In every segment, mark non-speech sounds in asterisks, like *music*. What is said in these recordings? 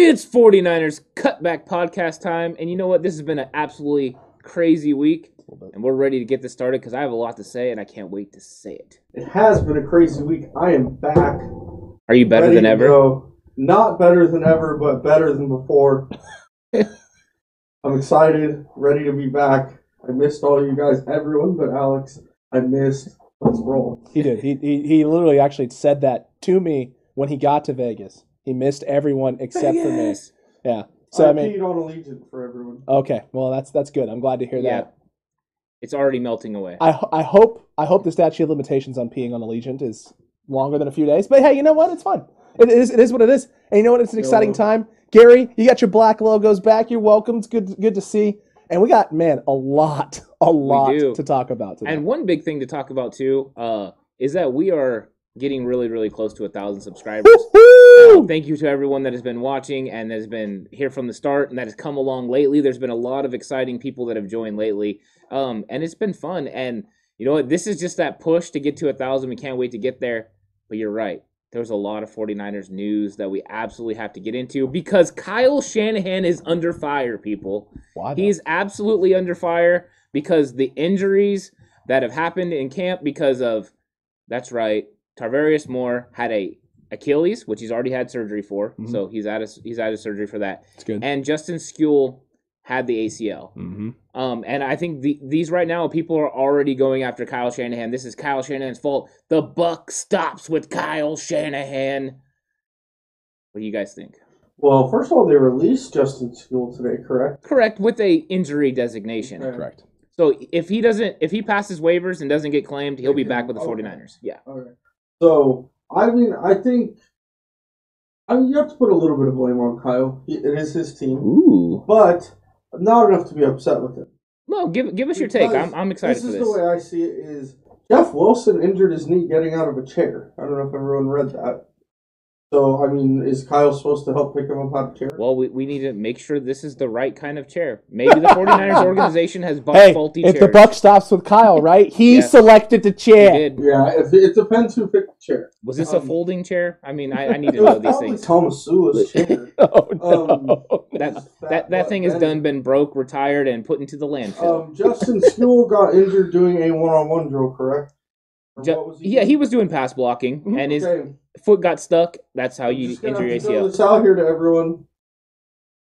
It's 49ers cutback podcast time. And you know what? This has been an absolutely crazy week. And we're ready to get this started because I have a lot to say and I can't wait to say it. It has been a crazy week. I am back. Are you better ready than ever? go. Not better than ever, but better than before. *laughs* I'm excited, ready to be back. I missed all you guys, everyone but Alex. I missed. Let's roll. He did. He, he he literally actually said that to me when he got to Vegas. He missed everyone *laughs* except for me. Yeah. So I, I mean, peed on Allegiant for everyone. okay. Well, that's that's good. I'm glad to hear Yeah. that. It's already melting away. I I hope I hope the statute of limitations on peeing on Allegiant is longer than a few days. But hey, you know what? It's fun. It is it is what it is. And you know what? It's an exciting YOLO. time. Gary, you got your black logos back. You're welcome. It's good good to see. And we got man a lot a lot to talk about today. And one big thing to talk about too uh, is that we are getting really, really close to a thousand subscribers. Thank you to everyone that has been watching and has been here from the start and that has come along lately. There's been a lot of exciting people that have joined lately, um, and it's been fun. And you know what? This is just that push to get to a thousand. We can't wait to get there. But you're right. There's a lot of 49ers news that we absolutely have to get into because Kyle Shanahan is under fire, people. He's absolutely under fire because the injuries that have happened in camp because of that's right. Tarvarius Moore had a Achilles, which he's already had surgery for, Mhm. so he's out of he's out of surgery for that. it's good. And Justin Skule had the ACL. mm-hmm. Um, and I think the, these right now people are already going after Kyle Shanahan. This is Kyle Shanahan's fault. The buck stops with Kyle Shanahan. What do you guys think? Well, first of all, they released Justin Skule today, correct? Correct with a injury designation. Okay. Correct. So if he doesn't, if he passes waivers and doesn't get claimed, he'll be back with the okay. 49ers. Yeah. Okay. So, I mean, I think. I mean, you have to put a little bit of blame on Kyle. He, it is his team. Ooh. But not enough to be upset with him. No, give give us your take. Because I'm I'm excited this for is this. the way I see it is Jeff Wilson injured his knee getting out of a chair. I don't know if everyone read that. So I mean, is Kyle supposed to help pick him up out of chair? Well, we, we need to make sure this is the right kind of chair. Maybe the 49ers *laughs* organization has bought Hey, faulty if chairs. the buck stops with Kyle, right? He Yeah. selected the He chair. did. yeah, if it, it depends who picked the chair. Was this a Um, folding chair? I mean, I, I need to It was know these probably things. Thomas Sula's *laughs* chair. Oh no! That Fat that that butt thing has Benny. done been broke, retired, and put into the landfill. Um, Justin Skule got injured doing a one-on-one drill, correct? Ju- what was yeah, he was doing pass blocking, Mhm. and his Okay, foot got stuck. That's how you injure your have to throw ACL. this out here to everyone.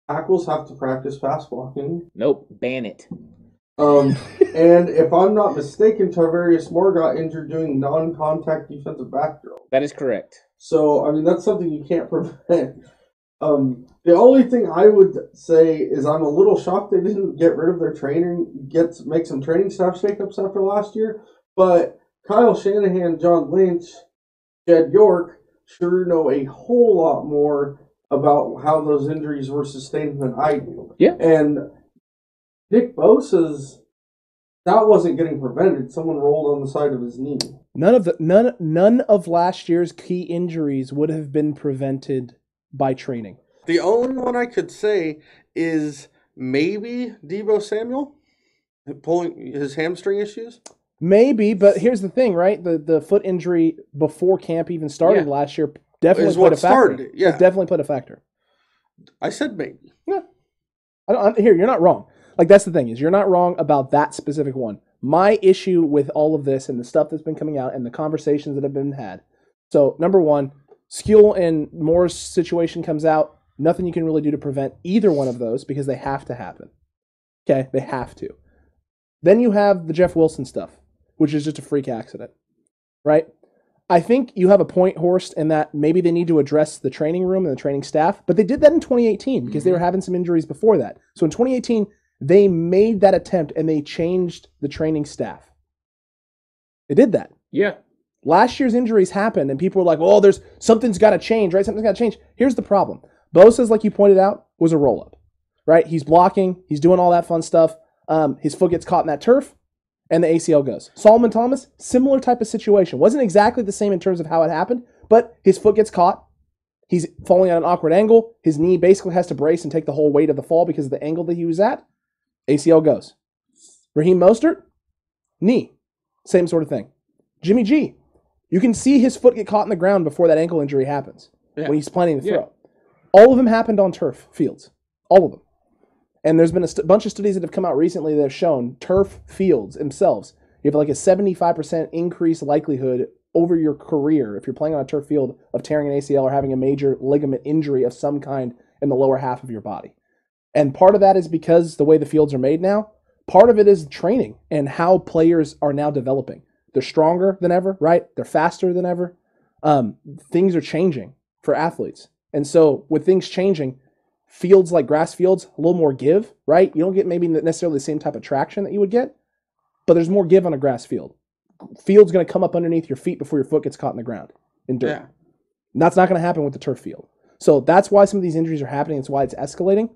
Tackles have to practice pass blocking. Nope, ban it. Um, *laughs* and if I'm not mistaken, Tarvarius Moore got injured doing non-contact defensive back drill. That is correct. So I mean that's something you can't *laughs* prevent. Um, the only thing I would say is I'm a little shocked they didn't get rid of their training, get make some training staff shakeups after last year. But Kyle Shanahan, John Lynch, Jed York sure know a whole lot more about how those injuries were sustained than I do. Yeah. And Nick Bosa's that wasn't getting prevented. Someone rolled on the side of his knee. None of the none none of last year's key injuries would have been prevented by training. The only one I could say is maybe Deebo Samuel pulling his hamstring issues. Maybe, but here's the thing, right? The the foot injury before camp even started Yeah. last year definitely played what a factor. it, yeah. It definitely played a factor. I said maybe. I don't, I'm, here, you're not wrong. Like that's the thing is you're not wrong about that specific one. My issue with all of this and the stuff that's been coming out and the conversations that have been had. So number one, Skule and Moore's situation comes out. Nothing you can really do to prevent either one of those because they have to happen. Okay, they have to. Then you have the Jeff Wilson stuff, which is just a freak accident, right? I think you have a point, Horst, in that maybe they need to address the training room and the training staff, but they did that in 2018 because they were having some injuries before that. So in 2018, they made that attempt and they changed the training staff. They did that. Yeah. Last year's injuries happened, and people were like, "Oh, there's something's got to change, right? Something's got to change." Here's the problem: Bosa's, like you pointed out, was a roll up, right? He's blocking, he's doing all that fun stuff. Um, his foot gets caught in that turf, and the ACL goes. Solomon Thomas, similar type of situation. Wasn't exactly the same in terms of how it happened, but his foot gets caught. He's falling at an awkward angle. His knee basically has to brace and take the whole weight of the fall because of the angle that he was at. ACL goes. Raheem Mostert, knee, same sort of thing. Jimmy G, you can see his foot get caught in the ground before that ankle injury happens Yeah. when he's planning to Yeah. throw. All of them happened on turf fields. All of them. And there's been a st- bunch of studies that have come out recently that have shown turf fields themselves. You have like a 75% increased likelihood over your career if you're playing on a turf field of tearing an ACL or having a major ligament injury of some kind in the lower half of your body. And part of that is because the way the fields are made now. Part of it is training and how players are now developing. They're stronger than ever, right? They're faster than ever. Um, things are changing for athletes. And so with things changing, fields like grass fields, a little more give, right? You don't get maybe necessarily the same type of traction that you would get, but there's more give on a grass field. Field's going to come up underneath your feet before your foot gets caught in the ground in dirt. Yeah. And that's not going to happen with the turf field. So that's why some of these injuries are happening. It's why it's escalating.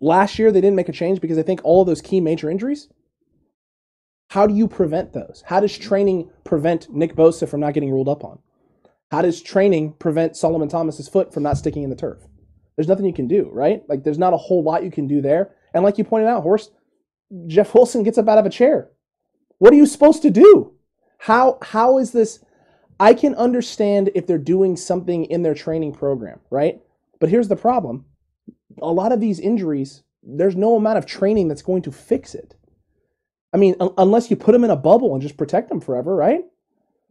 Last year, they didn't make a change because I think all of those key major injuries. How do you prevent those? How does training prevent Nick Bosa from not getting ruled up on? How does training prevent Solomon Thomas's foot from not sticking in the turf? There's nothing you can do, right? Like there's not a whole lot you can do there. And like you pointed out, Horst, Jeff Wilson gets up out of a chair. What are you supposed to do? How how is this? I can understand if they're doing something in their training program, right? But here's the problem. A lot of these injuries, there's no amount of training that's going to fix it. I mean, un- unless you put them in a bubble and just protect them forever, right?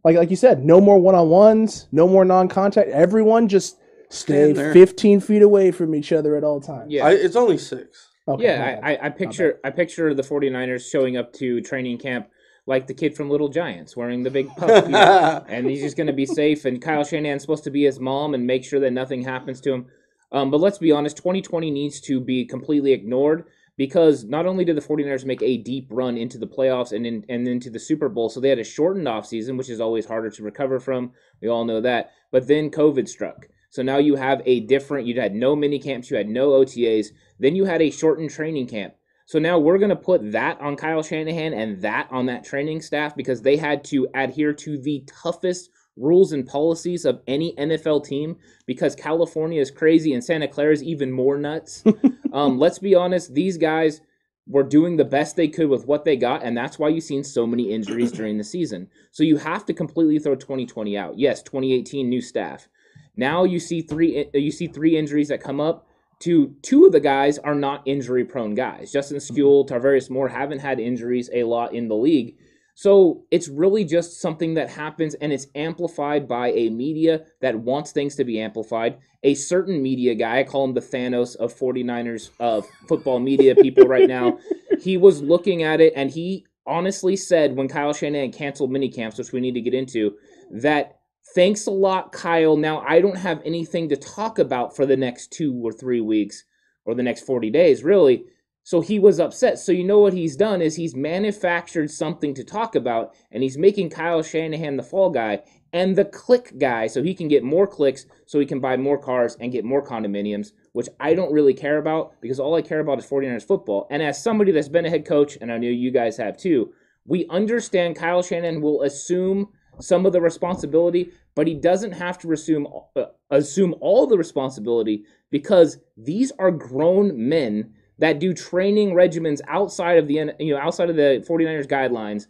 Like like you said, no more one-on-ones, no more non-contact. Everyone just stay Stand there. 15 feet away from each other at all times. Yeah. I, it's only six. Okay, yeah. I, I, I picture I picture the 49ers showing up to training camp like the kid from Little Giants wearing the big puff. you know, *laughs* and he's just going to be safe. And Kyle Shanahan's supposed to be his mom and make sure that nothing happens to him. Um, but let's be honest, 2020 needs to be completely ignored because not only did the 49ers make a deep run into the playoffs and in, and into the Super Bowl, so they had a shortened offseason, which is always harder to recover from. We all know that. But then COVID struck. So now you have a different, you had no mini camps, you had no OTAs, then you had a shortened training camp. So now we're going to put that on Kyle Shanahan and that on that training staff because they had to adhere to the toughest rules and policies of any NFL team because California is crazy and Santa Clara is even more nuts. *laughs* um, let's be honest, these guys were doing the best they could with what they got, and that's why you've seen so many injuries during the season. So you have to completely throw 2020 out. Yes, 2018 new staff. Now you see three uh, you see three injuries that come up. To two of the guys are not injury prone guys. Justin mm-hmm. Skule, Tarvarius Moore haven't had injuries a lot in the league. So it's really just something that happens and it's amplified by a media that wants things to be amplified. A certain media guy, I call him the Thanos of 49ers of football media people right now. *laughs* He was looking at it and he honestly said when Kyle Shanahan canceled minicamps, which we need to get into, that thanks a lot, Kyle. Now I don't have anything to talk about for the next two or three weeks or the next 40 days, really. So he was upset. So you know what he's done is he's manufactured something to talk about, and he's making Kyle Shanahan the fall guy and the click guy, so he can get more clicks, so he can buy more cars and get more condominiums, which I don't really care about because all I care about is 49ers football. And as somebody that's been a head coach, and I know you guys have too, we understand Kyle Shanahan will assume some of the responsibility, but he doesn't have to assume uh, assume all the responsibility because these are grown men that do training regimens outside of the you know outside of the 49ers guidelines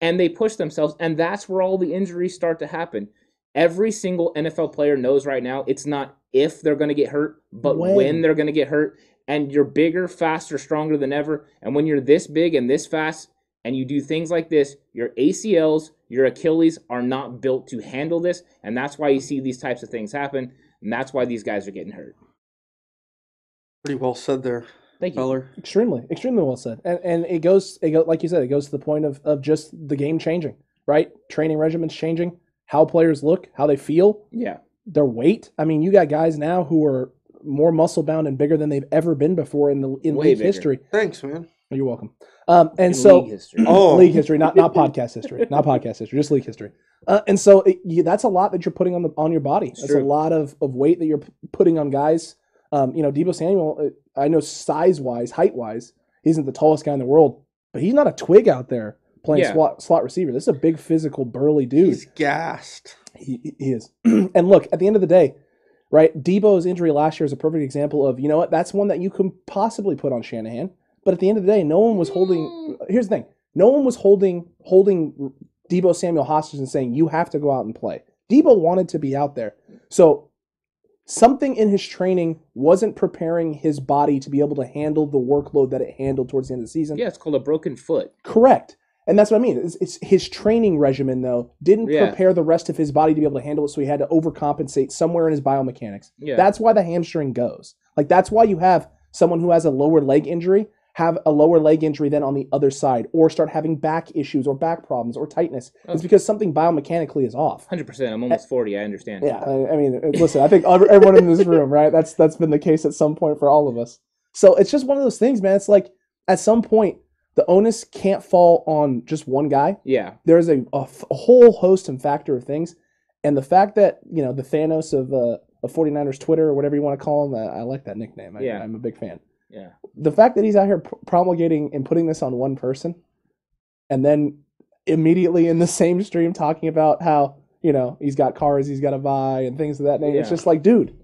and they push themselves and that's where all the injuries start to happen. Every single NFL player knows right now it's not if they're going to get hurt, but When. when, they're going to get hurt and you're bigger, faster, stronger than ever and when you're this big and this fast and you do things like this, your ACLs, your Achilles are not built to handle this and that's why you see these types of things happen and that's why these guys are getting hurt. Pretty well said there, Thank you. feller. Extremely, extremely well said. And and it goes, it go, like you said, it goes to the point of of just the game changing, right? Training regimens changing, how players look, how they feel, Yeah. their weight. I mean, you got guys now who are more muscle bound and bigger than they've ever been before in the in Way league bigger. history. Thanks, man. You're welcome. Um, and In so league history. *clears throat* Oh. league history, not not podcast history, not podcast history, just league history. Uh, and so it, you, that's a lot that you're putting on the on your body. It's That's a lot of, of weight that you're p- putting on guys. Um, you know, Deebo Samuel. uh, I know size wise, height wise, he isn't the tallest guy in the world, but he's not a twig out there playing Yeah. slot, slot receiver. This is a big physical burly dude. He's gassed. He- he is. *clears throat* and look, at the end of the day, right? Deebo's injury last year is a perfect example of, you know what, that's one that you can possibly put on Shanahan. But at the end of the day, no one was holding mm. here's the thing. No one was holding holding Deebo Samuel hostage and saying, you have to go out and play. Deebo wanted to be out there. So something in his training wasn't preparing his body to be able to handle the workload that it handled towards the end of the season. Yeah, it's called a broken foot. Correct. And that's what I mean. It's, it's his training regimen, though, didn't Yeah. prepare the rest of his body to be able to handle it, so he had to overcompensate somewhere in his biomechanics. Yeah. That's why the hamstring goes. Like, that's why you have someone who has a lower leg injury have a lower leg injury than on the other side, or start having back issues or back problems or tightness. It's Oh. because something biomechanically is off. 100%. I'm almost 40. I understand. Yeah, I, I mean, uh, listen, I think everyone in this room, right? That's that's been the case at some point for all of us. So it's just one of those things, man. It's like at some point the onus can't fall on just one guy. Yeah. There's a, a f- a whole host and factor of things, and the fact that you know the Thanos of uh, of 49ers Twitter or whatever you want to call him, I, I like that nickname. I, Yeah. I'm a big fan. Yeah. The fact that he's out here promulgating and putting this on one person, and then immediately in the same stream talking about how you know he's got cars he's got to buy and things of that nature. It's just like, dude,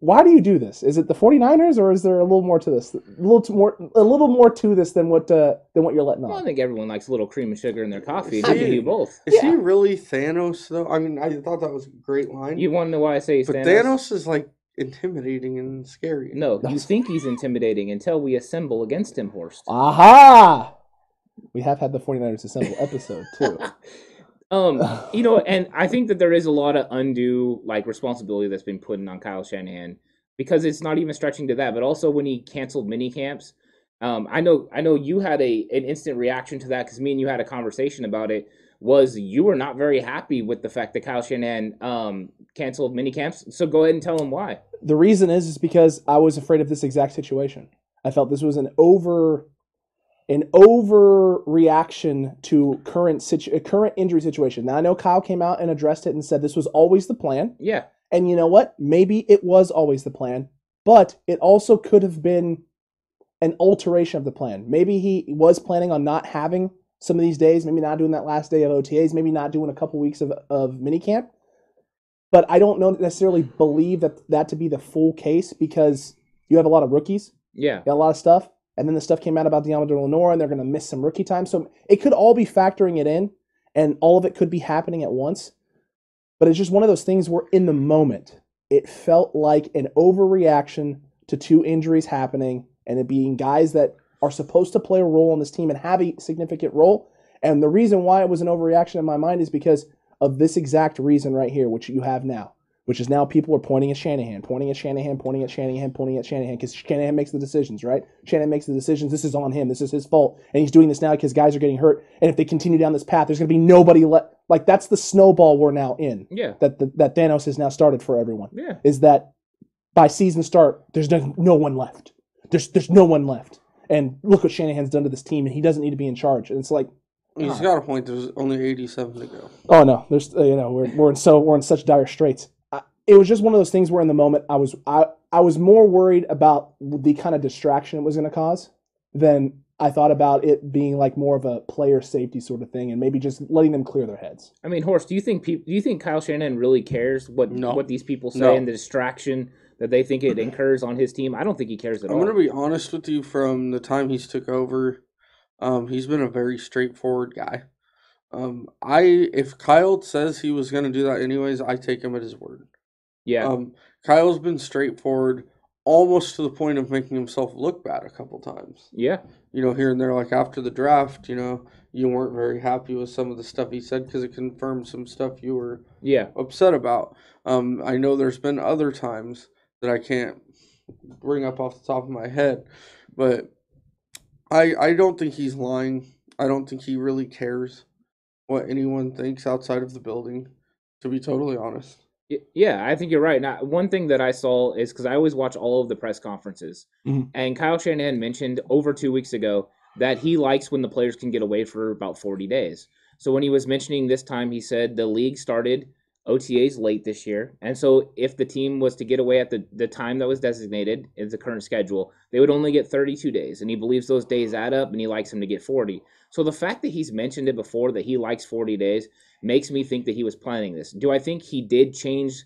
why do you do this? Is it the 49ers or is there a little more to this? A little more, a little more to this than what uh, than what you're letting Well, I think everyone likes a little cream and sugar in their coffee. and See- You can do both. Is he really Thanos though? I mean, I thought that was a great line. You want to know why I say he's but Thanos? Thanos is like intimidating and scary. No, *laughs* you think he's intimidating until we assemble against him, Horst. Aha! We have had the 49ers assemble episode too. *laughs* Um, you know, and I think that there is a lot of undue like responsibility that's been put on Kyle Shanahan because it's not even stretching to that. But also when he canceled mini camps, um, I know I know you had a an instant reaction to that because me and you had a conversation about it. Was you were not very happy with the fact that Kyle Shanahan um, canceled mini camps? So go ahead and tell him why. the reason is is because I was afraid of this exact situation. I felt this was an over an overreaction to current situ- current injury situation. Now I know Kyle came out and addressed it and said this was always the plan. Yeah, And you know what? Maybe it was always the plan, but it also could have been an alteration of the plan. Maybe he was planning on not having some of these days, maybe not doing that last day of OTAs, maybe not doing a couple weeks of, of minicamp. But I don't know necessarily believe that that to be the full case because you have a lot of rookies, yeah, got a lot of stuff, and then the stuff came out about Deommodore Lenoir, and they're going to miss some rookie time. So it could all be factoring it in, and all of it could be happening at once. But it's just one of those things where, in the moment, it felt like an overreaction to two injuries happening, and it being guys that are supposed to play a role on this team and have a significant role. And the reason why it was an overreaction in my mind is because of this exact reason right here, which you have now, which is now people are pointing at Shanahan, pointing at Shanahan, pointing at Shanahan, pointing at Shanahan, because Shanahan makes the decisions, right? Shanahan makes the decisions. This is on him. This is his fault, and he's doing this now because guys are getting hurt. And if they continue down this path, there's going to be nobody left. Like that's the snowball we're now in. yeah, That that, that Thanos has now started for everyone. yeah. Is that by season start, there's no, no one left. There's there's no one left. And look what Shanahan's done to this team, and he doesn't need to be in charge. And it's like, He's got a point. There's only 87 to go. Oh no, there's uh, you know we're we're in so we're in such dire straits. I, it was just one of those things where in the moment I was I I was more worried about the kind of distraction it was going to cause than I thought about it being like more of a player safety sort of thing and maybe just letting them clear their heads. I mean, Horst, do you think peop do you think Kyle Shanahan really cares what No. what these people say No. and the distraction that they think it incurs on his team? I don't think he cares at all. I'm going to be honest with you from the time he's took over. Um, he's been a very straightforward guy. Um, I if Kyle says he was going to do that anyways, I take him at his word. yeah, Um, Kyle's been straightforward, almost to the point of making himself look bad a couple times. yeah, You know, here and there, like after the draft, you know, you weren't very happy with some of the stuff he said because it confirmed some stuff you were yeah, upset about. Um, I know there's been other times that I can't bring up off the top of my head, but I I don't think he's lying. I don't think he really cares what anyone thinks outside of the building. To be totally honest, yeah. I think you're right. Now, one thing that I saw is because I always watch all of the press conferences, Mhm. and Kyle Shanahan mentioned over two weeks ago that he likes when the players can get away for about 40 days. So when he was mentioning this time, he said the league started OTA's late this year, and so if the team was to get away at the, the time that was designated in the current schedule, they would only get 32 days, and he believes those days add up, and he likes them to get 40. So the fact that he's mentioned it before that he likes 40 days makes me think that he was planning this. Do I think he did change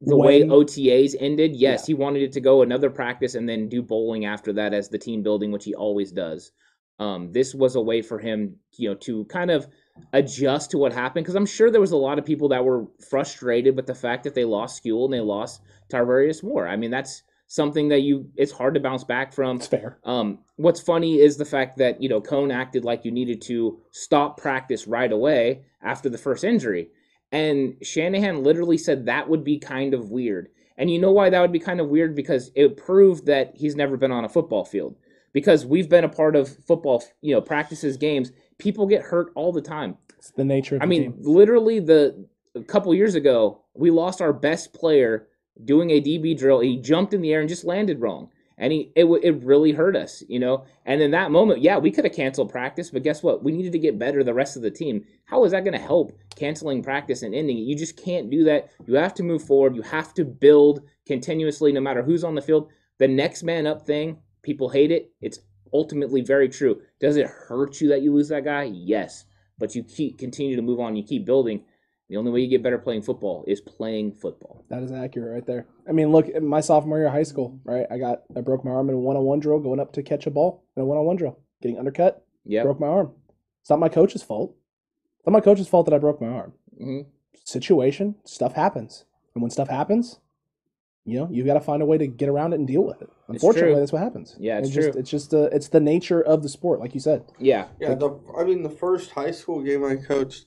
the way OTAs ended? Yes, he wanted it to go another practice and then do bowling after that as the team building, which he always does. Um, this was a way for him, you know, to kind of adjust to what happened because I'm sure there was a lot of people that were frustrated with the fact that they lost Skule and they lost Tarvarius Moore. I mean, that's something that you it's hard to bounce back from. It's fair. Um, what's funny is the fact that you know Cohn acted like you needed to stop practice right away after the first injury, and Shanahan literally said that would be kind of weird. And you know why that would be kind of weird? Because it proved that he's never been on a football field. Because we've been a part of football, you know, practices, games. People get hurt all the time. It's the nature of I mean, team. literally, the a couple years ago, we lost our best player doing a DB drill. He jumped in the air and just landed wrong, and he it it really hurt us, you know. And in that moment, yeah, we could have canceled practice, but guess what? We needed to get better. The rest of the team. How is that going to help canceling practice and ending it? You just can't do that. You have to move forward. You have to build continuously, no matter who's on the field. The next man up thing, people hate it. It's ultimately very true. Does it hurt you that you lose that guy? Yes but you keep continue to move on. You keep building. The only way you get better playing football is playing football. That is accurate right there. I mean, look, my sophomore year of high school, right? I got I broke my arm in a one on one drill going up to catch a ball in a one on one drill, getting undercut, Yeah, broke my arm. It's not my coach's fault. It's not my coach's fault that I broke my arm. hmm Situation, stuff happens, and when stuff happens, you know you've got to find a way to get around it and deal with it. Unfortunately, true. that's what happens. Yeah, it's just true. it's just uh, it's the nature of the sport, like you said. Yeah. Yeah, the I mean the first high school game I coached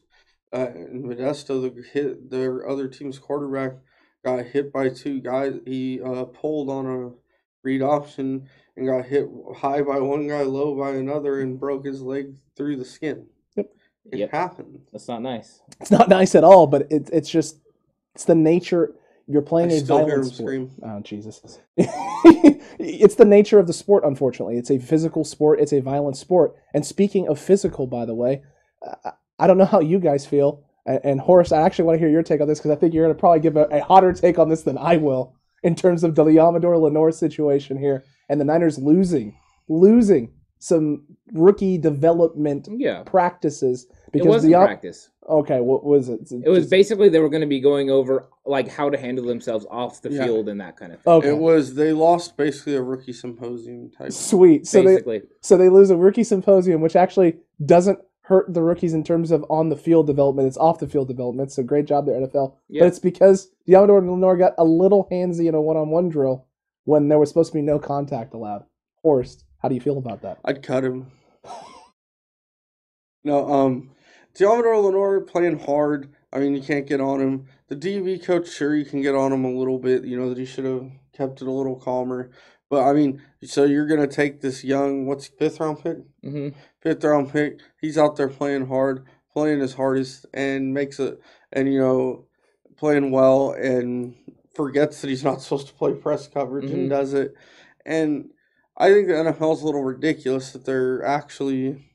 uh, in Modesto, the hit their other team's quarterback got hit by two guys. He uh, pulled on a read option and got hit high by one guy, low by another, and broke his leg through the skin. Yep. It Yep. happened. That's not nice. It's not nice at all, but it, it's just it's the nature. You're playing a still hear violent him sport. scream. Oh Jesus! *laughs* it's the nature of the sport. Unfortunately, it's a physical sport. It's a violent sport. And speaking of physical, by the way, I, I don't know how you guys feel. And, Horace, I actually want to hear your take on this because I think you're going to probably give a, a hotter take on this than I will in terms of the Amador Lenoir situation here and the Niners losing, losing some rookie development Yeah. practices It wasn't the practice. okay, what was it? It was Just- basically they were going to be going over like how to handle themselves off the Yeah. field and that kind of thing. okay. It was they lost basically a rookie symposium type. Sweet. So they basically, So they lose a rookie symposium, which actually doesn't hurt the rookies in terms of on the field development. It's off the field development. So great job there, NFL. Yeah. But it's because Deommodore and Lenoir got a little handsy in a one on one drill when there was supposed to be no contact allowed. Horst, how do you feel about that? I'd cut him. *laughs* No, um, Deommodore Lenoir playing hard. I mean, you can't get on him. The DB coach, sure, you can get on him a little bit. You know that he should have kept it a little calmer. But I mean, so you're gonna take this young, what's fifth round pick? hmm Fifth round pick. He's out there playing hard, playing his hardest, and makes it, and you know, playing well, and forgets that he's not *laughs* supposed to play press coverage Mhm. and does it. And I think the NFL's a little ridiculous that they're actually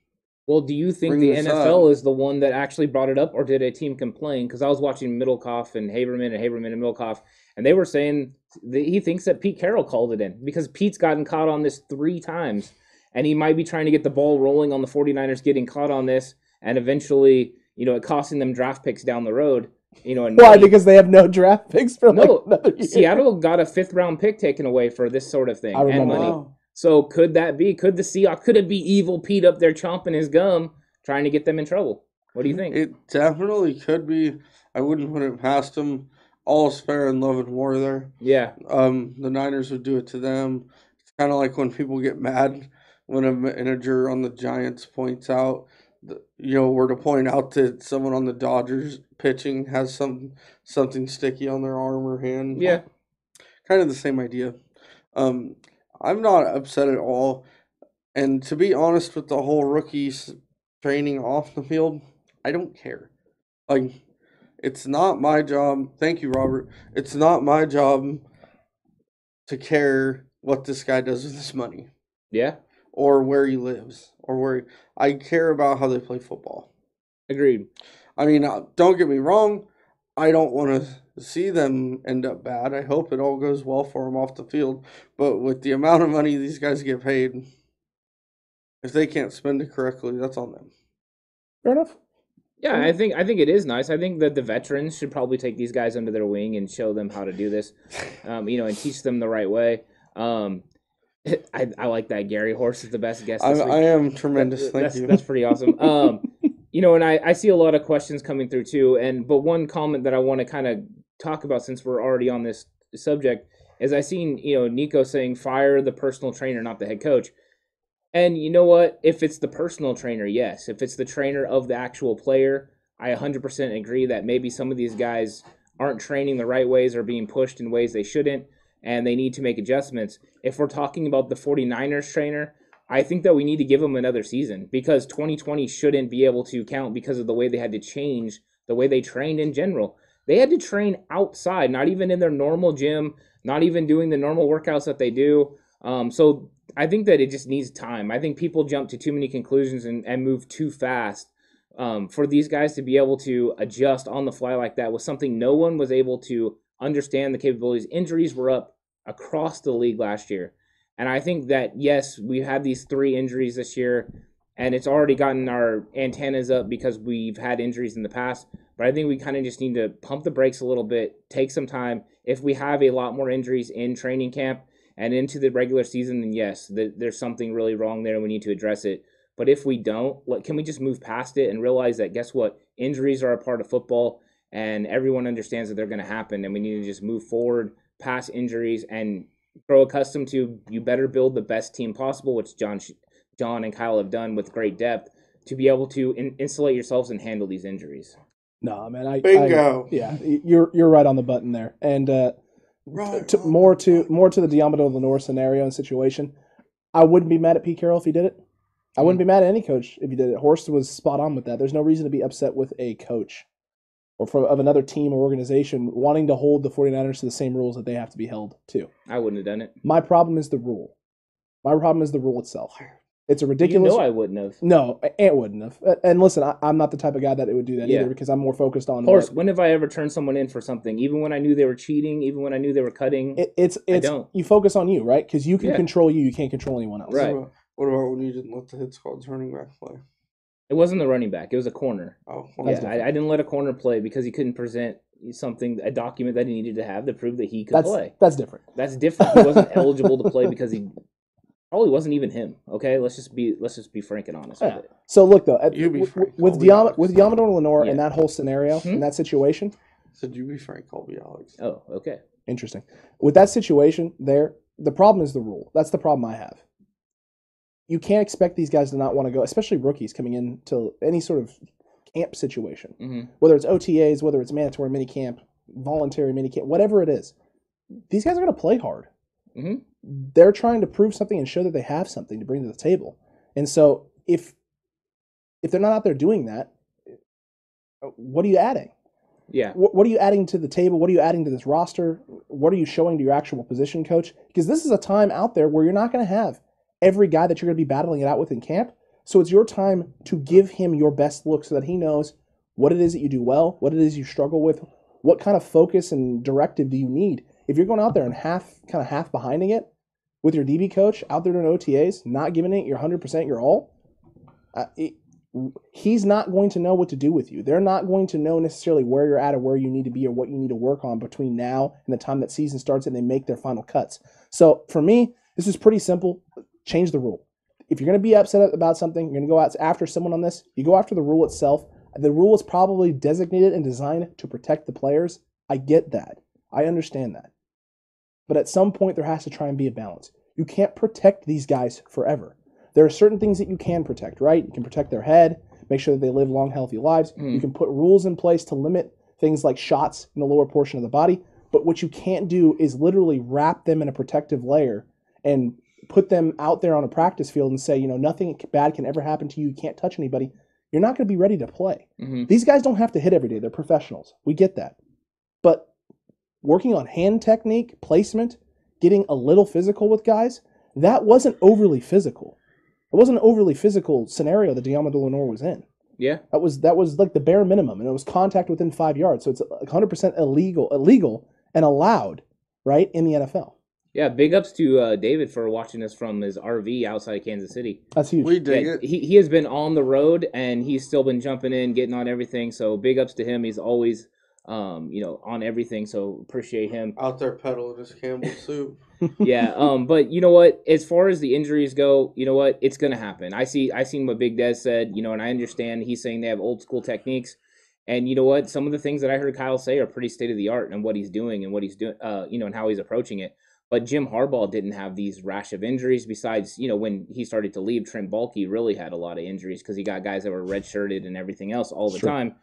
Well, do you think the NFL up. is the one that actually brought it up, or did a team complain? Because I was watching Middlecoff and Haberman and Haberman and Middlecoff, and they were saying that he thinks that Pete Carroll called it in because Pete's gotten caught on this three times, and he might be trying to get the ball rolling on the 49ers getting caught on this, and eventually, you know, it costing them draft picks down the road. You know, and Why? money. Because they have no draft picks for like No, another year. Seattle got a fifth round pick taken away for this sort of thing I and remember money. Wow. So could that be? Could the Seahawks? Could it be evil Pete up there chomping his gum, trying to get them in trouble? What do you think? It definitely could be. I wouldn't put it past him. All's fair in love and war there. yeah, Um, the Niners would do it to them. It's kind of like when people get mad when a manager on the Giants points out, the, you know, were to point out that someone on the Dodgers pitching has some something sticky on their arm or hand. yeah. kind of the same idea. Um, I'm not upset at all, and to be honest with the whole rookies training off the field, I don't care. Like, it's not my job. Thank you, Robert. It's not my job to care what this guy does with his money Yeah, or where he lives or where I care about how they play football. agreed. I mean, uh, don't get me wrong. I don't want to see them end up bad. I hope it all goes well for them off the field. But with the amount of money these guys get paid, if they can't spend it correctly, that's on them. Fair enough. Yeah, I think I think it is nice. I think that the veterans should probably take these guys under their wing and show them how to do this, *laughs* um, you know, and teach them the right way. Um, *laughs* I, I like that. Gary Horst is the best guest. I, week. I am tremendous. Thank that's, you. That's pretty awesome. *laughs* Um, you know, and I, I see a lot of questions coming through too. And but one comment that I want to kind of talk about since we're already on this subject is I seen you know Nico saying fire the personal trainer, not the head coach. And you know what? If it's the personal trainer, yes. If it's the trainer of the actual player, I 100% agree that maybe some of these guys aren't training the right ways or being pushed in ways they shouldn't, and they need to make adjustments. If we're talking about the 49ers trainer, I think that we need to give them another season because 2020 shouldn't be able to count because of the way they had to change the way they trained in general. They had to train outside, not even in their normal gym, not even doing the normal workouts that they do. Um, so I think that it just needs time. I think people jump to too many conclusions and, and move too fast um, for these guys to be able to adjust on the fly like that was something no one was able to understand the capabilities. Injuries were up across the league last year. And I think that, yes, we had these three injuries this year, and it's already gotten our antennas up because we've had injuries in the past. But I think we kind of just need to pump the brakes a little bit, take some time. If we have a lot more injuries in training camp and into the regular season, then yes, th- there's something really wrong there we need to address it. But if we don't, can we just move past it and realize that guess what? Injuries are a part of football, and everyone understands that they're going to happen, and we need to just move forward past injuries and grow accustomed to you better build the best team possible, which John, John and Kyle have done with great depth to be able to in- insulate yourselves and handle these injuries. No, man. I, I Bingo. yeah, you're you're right on the button there. And uh, Right to, on more to button. more to the Deommodore Lenoir scenario and situation. I wouldn't be mad at Pete Carroll if he did it. I wouldn't be mad at any coach if he did it. Horst was spot on with that. There's no reason to be upset with a coach or from of another team or organization wanting to hold the 49ers to the same rules that they have to be held to. I wouldn't have done it. My problem is the rule. My problem is the rule itself. It's a ridiculous. You ridiculous. know I wouldn't have. no, Ant wouldn't have. And listen, I, I'm not the type of guy that it would do that Yeah. either because I'm more focused on. Of course, what- when have I ever turned someone in for something, even when I knew they were cheating, even when I knew they were cutting? It, it's it's don't. you focus on you, right? Because you can Yeah. control you. You can't control anyone else. Right. What about, when you didn't let the hit squad's running back play? It wasn't the running back; it was a corner. Oh, That's yeah, I, I didn't let a corner play because he couldn't present something, a document that he needed to have to prove that he could That's play. that's different. That's different. He wasn't eligible to play because he probably wasn't even him. Okay, let's just be let's just be frank and honest Yeah. with it. So look though, at, You be with, frank, with I'll Diam- with Yamador Lenoir Yeah. in that whole scenario, Hmm? in that situation, said you be Frank, I'll be Alex. Oh, okay. interesting. With that situation there, the problem is the rule. That's the problem I have. You can't expect these guys to not want to go, especially rookies coming into any sort of camp situation, hmm whether it's OTAs, whether it's mandatory mini camp, voluntary mini camp, whatever it is. These guys are going to play hard. Mhm. They're trying to prove something and show that they have something to bring to the table. And so if if they're not out there doing that, what are you adding? Yeah. What, what are you adding to the table? What are you adding to this roster? What are you showing to your actual position coach? Because this is a time out there where you're not going to have every guy that you're going to be battling it out with in camp. So it's your time to give him your best look so that he knows what it is that you do well, what it is you struggle with, what kind of focus and directive do you need. If you're going out there and half kind of half behinding it with your DB coach out there doing OTAs, not giving it your 100% your all, uh, it, he's not going to know what to do with you. They're not going to know necessarily where you're at or where you need to be or what you need to work on between now and the time that season starts and they make their final cuts. So for me, this is pretty simple. Change the rule. If you're going to be upset about something, you're going to go out after someone on this, you go after the rule itself. The rule is probably designated and designed to protect the players. I get that. I understand that. But at some point, there has to try and be a balance. You can't protect these guys forever. There are certain things that you can protect, right? You can protect their head, make sure that they live long, healthy lives. Mm. You can put rules in place to limit things like shots in the lower portion of the body. But what you can't do is literally wrap them in a protective layer and put them out there on a practice field and say, you know, nothing bad can ever happen to you. You can't touch anybody. You're not going to be ready to play. hmm These guys don't have to hit every day. They're professionals. We get that. But working on hand technique, placement, getting a little physical with guys, that wasn't overly physical. It wasn't an overly physical scenario that Diamond Lenoir was in. Yeah. That was that was like the bare minimum, and it was contact within five yards. So it's 100 percent illegal, illegal and allowed, right in the NFL. Yeah, big ups to uh, David for watching us from his RV outside Kansas City. That's huge. We dig Yeah, it. he, he has been on the road and he's still been jumping in, getting on everything. So big ups to him. He's always, um, you know, on everything. So appreciate him. Out there peddling his Campbell *laughs* soup. yeah. Um. But you know what? As far as the injuries go, you know what? It's gonna happen. I see. I seen what Big Des said. You know, and I understand. He's saying they have old school techniques. And you know what? Some of the things that I heard Kyle say are pretty state of the art and what he's doing and what he's doing. Uh, you know, and how he's approaching it. But Jim Harbaugh didn't have these rash of injuries. Besides, you know, when he started to leave, Trent Baalke really had a lot of injuries because he got guys that were redshirted and everything else all the Sure. time.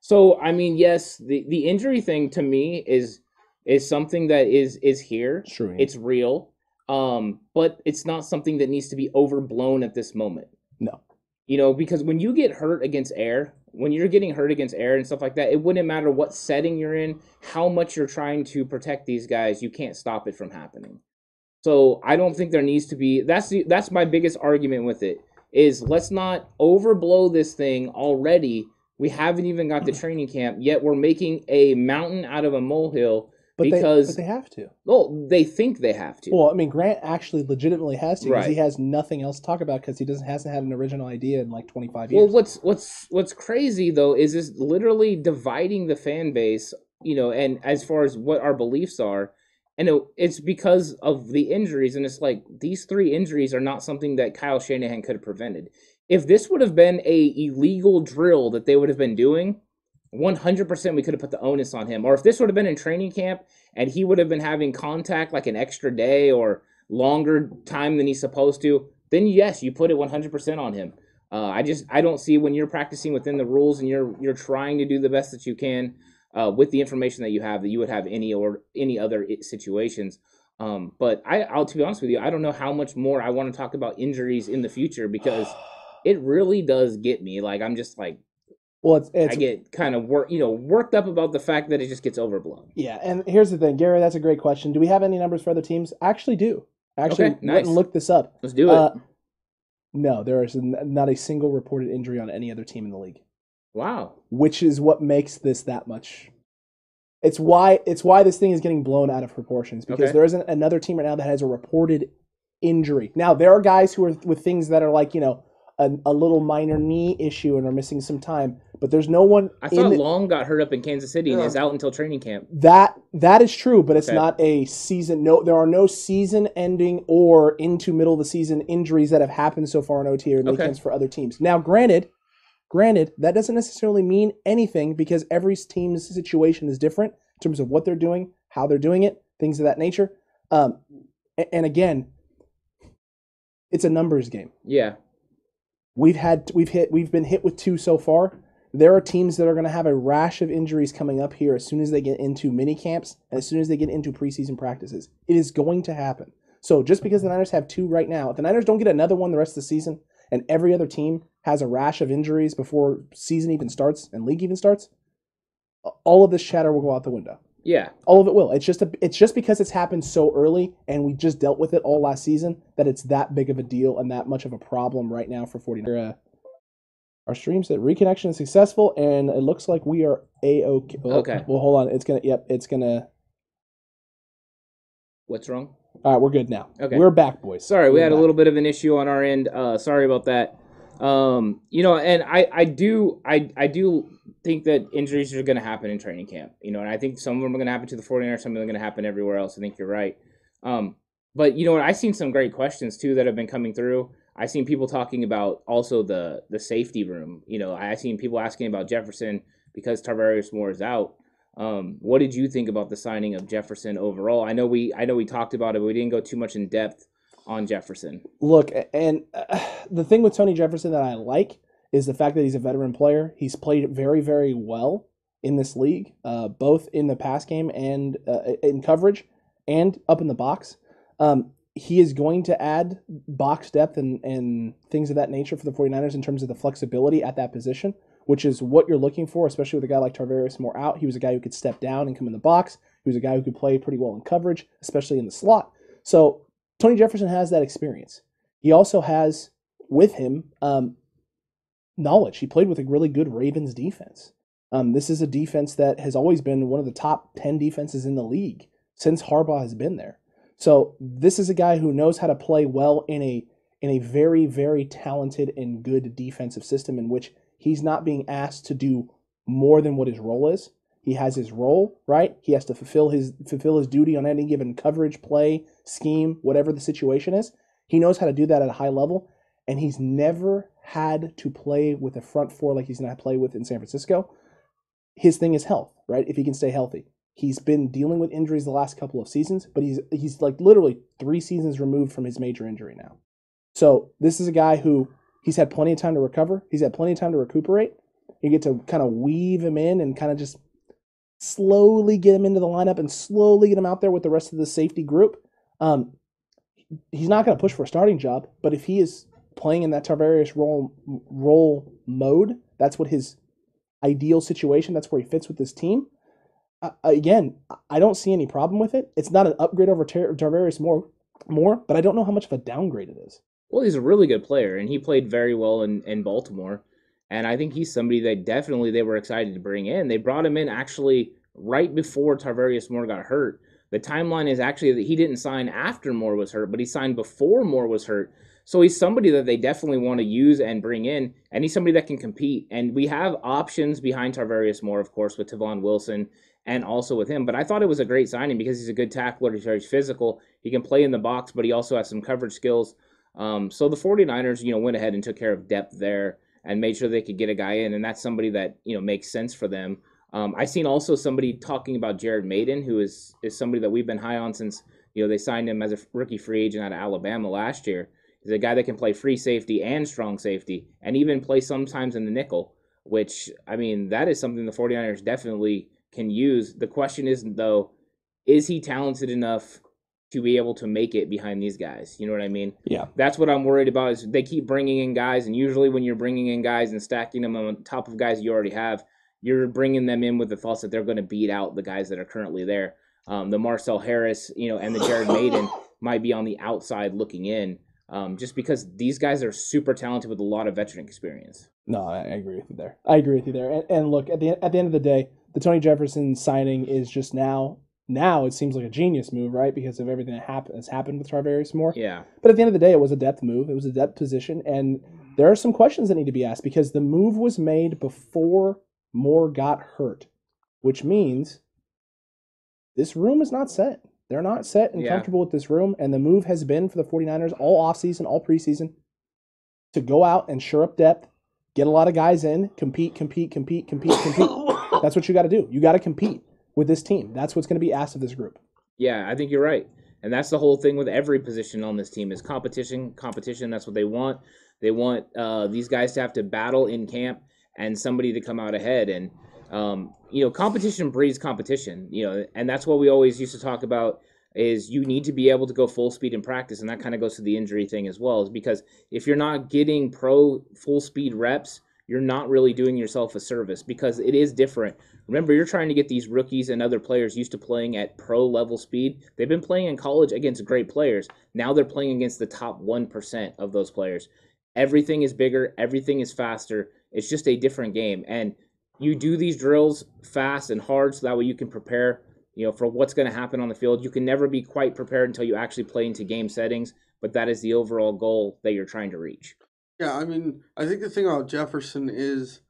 So I mean, yes, the the injury thing to me is is something that is is here. It's true. It's real. Um, but it's not something that needs to be overblown at this moment. No. You know, because when you get hurt against air, when you're getting hurt against air and stuff like that, it wouldn't matter what setting you're in, how much you're trying to protect these guys, you can't stop it from happening. So I don't think there needs to be that's the that's my biggest argument with it is let's not overblow this thing already. We haven't even got the training camp yet. We're making a mountain out of a molehill but because they, but they have to. well, they think they have to. Well, I mean, Grant actually legitimately has to because he has nothing else to talk about because he doesn't hasn't had an original idea in like 25 years. Well, what's what's what's crazy though is this literally dividing the fan base, you know, and as far as what our beliefs are, and it, it's because of the injuries, and it's like these three injuries are not something that Kyle Shanahan could have prevented. If this would have been a illegal drill that they would have been doing, one hundred percent we could have put the onus on him. Or if this would have been in training camp and he would have been having contact like an extra day or longer time than he's supposed to, then yes, you put it one hundred percent on him. Uh, I just I don't see when you're practicing within the rules and you're you're trying to do the best that you can uh, with the information that you have that you would have any or any other situations. Um, but I, I'll to be honest with you, I don't know how much more I want to talk about injuries in the future because *sighs* it really does get me. Like I'm just like well, it's, it's I get kind of work you know worked up about the fact that it just gets overblown. yeah. And here's the thing, Gary. That's a great question. Do we have any numbers for other teams? I actually do. I actually Okay, went and looked this up. Let's do it. Uh, no, there is not a single reported injury on any other team in the league, wow. which is what makes this that much. It's why it's why this thing is getting blown out of proportions because Okay. there isn't another team right now that has a reported injury. Now there are guys who are with things that are like you know a, a little minor knee issue and are missing some time, but there's no one. I thought the- Long got hurt up in Kansas City and Yeah. is out until training camp. That that is true, but it's Okay. not a season. No, there are no season-ending or into middle of the season injuries that have happened so far in OTA or league Okay. camps for other teams. Now, granted, granted, that doesn't necessarily mean anything because every team's situation is different in terms of what they're doing, how they're doing it, things of that nature. Um, and again, it's a numbers game. Yeah. We've had we've hit we've been hit with two so far. There are teams that are going to have a rash of injuries coming up here as soon as they get into mini camps and as soon as they get into preseason practices. It is going to happen. So just because the Niners have two right now, if the Niners don't get another one the rest of the season, and every other team has a rash of injuries before season even starts and league even starts, all of this chatter will go out the window. Yeah. All of it will. It's just a, it's just because it's happened so early and we just dealt with it all last season that it's that big of a deal and that much of a problem right now for 49. Uh, our stream said reconnection is successful and it looks like we are a okay. Okay. Well, hold on. It's gonna. Yep. It's gonna. What's wrong? All right. We're good now. Okay. We're back, boys. Sorry, we We're had a little bit of an issue on our end. Uh, sorry about that. Um, you know, and I, I do, I, I do think that injuries are going to happen in training camp. You know, and I think some of them are going to happen to the 49ers, some of them are going to happen everywhere else. I think you're right. Um, but you know what? I've seen some great questions too that have been coming through. I've seen people talking about also the the safety room. You know, I've seen people asking about Jefferson because Tarvarius Moore is out. Um, what did you think about the signing of Jefferson overall? I know we I know we talked about it, but we didn't go too much in depth on Jefferson. Look, and uh, *sighs* the thing with Tony Jefferson that I like is the fact that he's a veteran player. He's played very, very well in this league, uh, both in the pass game and uh, in coverage and up in the box. Um, he is going to add box depth and, and things of that nature for the 49ers in terms of the flexibility at that position, which is what you're looking for, especially with a guy like Tarvarius Moore out. He was a guy who could step down and come in the box. He was a guy who could play pretty well in coverage, especially in the slot. So Tony Jefferson has that experience. He also has with him um, knowledge. He played with a really good Ravens defense. Um, this is a defense that has always been one of the top 10 defenses in the league since Harbaugh has been there. So this is a guy who knows how to play well in a in a very very talented and good defensive system in which he's not being asked to do more than what his role is. He has his role, right? He has to fulfill his fulfill his duty on any given coverage, play, scheme, whatever the situation is. He knows how to do that at a high level, and he's never had to play with a front four like he's to play with in San Francisco. His thing is health, right? If he can stay healthy. He's been dealing with injuries the last couple of seasons, but he's he's like literally 3 seasons removed from his major injury now. So, this is a guy who he's had plenty of time to recover. He's had plenty of time to recuperate. You get to kind of weave him in and kind of just slowly get him into the lineup and slowly get him out there with the rest of the safety group. Um, he's not going to push for a starting job, but if he is playing in that Tarvarius role role mode, that's what his ideal situation. That's where he fits with this team. Uh, again, I don't see any problem with it. It's not an upgrade over Tar- Tarvarius Moore, more, but I don't know how much of a downgrade it is. Well, he's a really good player, and he played very well in, in Baltimore. And I think he's somebody that definitely they were excited to bring in. They brought him in actually right before Tarvarius Moore got hurt. The timeline is actually that he didn't sign after Moore was hurt, but he signed before Moore was hurt. So he's somebody that they definitely want to use and bring in, and he's somebody that can compete. And we have options behind Tarvarius Moore, of course, with Tavon Wilson and also with him. But I thought it was a great signing because he's a good tackler. He's very physical. He can play in the box, but he also has some coverage skills. Um, so the 49ers, you know, went ahead and took care of depth there and made sure they could get a guy in, and that's somebody that you know makes sense for them. Um, I seen also somebody talking about Jared Mayden, who is is somebody that we've been high on since you know they signed him as a rookie free agent out of Alabama last year. He's a guy that can play free safety and strong safety, and even play sometimes in the nickel. Which I mean, that is something the 49ers definitely can use. The question is though, is he talented enough to be able to make it behind these guys? You know what I mean? Yeah. That's what I'm worried about. Is they keep bringing in guys, and usually when you're bringing in guys and stacking them on top of guys you already have you're bringing them in with the thoughts that they're going to beat out the guys that are currently there. Um, the Marcel Harris, you know, and the Jared Mayden *laughs* might be on the outside looking in, um, just because these guys are super talented with a lot of veteran experience. No, I agree with you there. I agree with you there. And, and look, at the at the end of the day, the Tony Jefferson signing is just now. Now it seems like a genius move, right? Because of everything that has happened with Tarvarius Moore. Yeah. But at the end of the day, it was a depth move. It was a depth position, and there are some questions that need to be asked because the move was made before Moore got hurt, which means this room is not set. They're not set and Yeah. comfortable with this room. And the move has been for the 49ers all offseason, all preseason to go out and shore up depth, get a lot of guys in, compete, compete, compete, compete, compete. *coughs* That's what you got to do. You got to compete with this team. That's what's going to be asked of this group. Yeah, I think you're right. And that's the whole thing with every position on this team is competition, competition. That's what they want. They want uh, these guys to have to battle in camp and somebody to come out ahead. And um, you know, competition breeds competition. You know, and that's what we always used to talk about is you need to be able to go full speed in practice, and that kind of goes to the injury thing as well. Is because if you're not getting pro full speed reps, you're not really doing yourself a service because it is different. Remember, you're trying to get these rookies and other players used to playing at pro level speed. They've been playing in college against great players. Now they're playing against the top 1% of those players. Everything is bigger, everything is faster. It's just a different game. And you do these drills fast and hard so that way you can prepare, you know, for what's going to happen on the field. You can never be quite prepared until you actually play into game settings, but that is the overall goal that you're trying to reach. Yeah, I mean, I think the thing about Jefferson is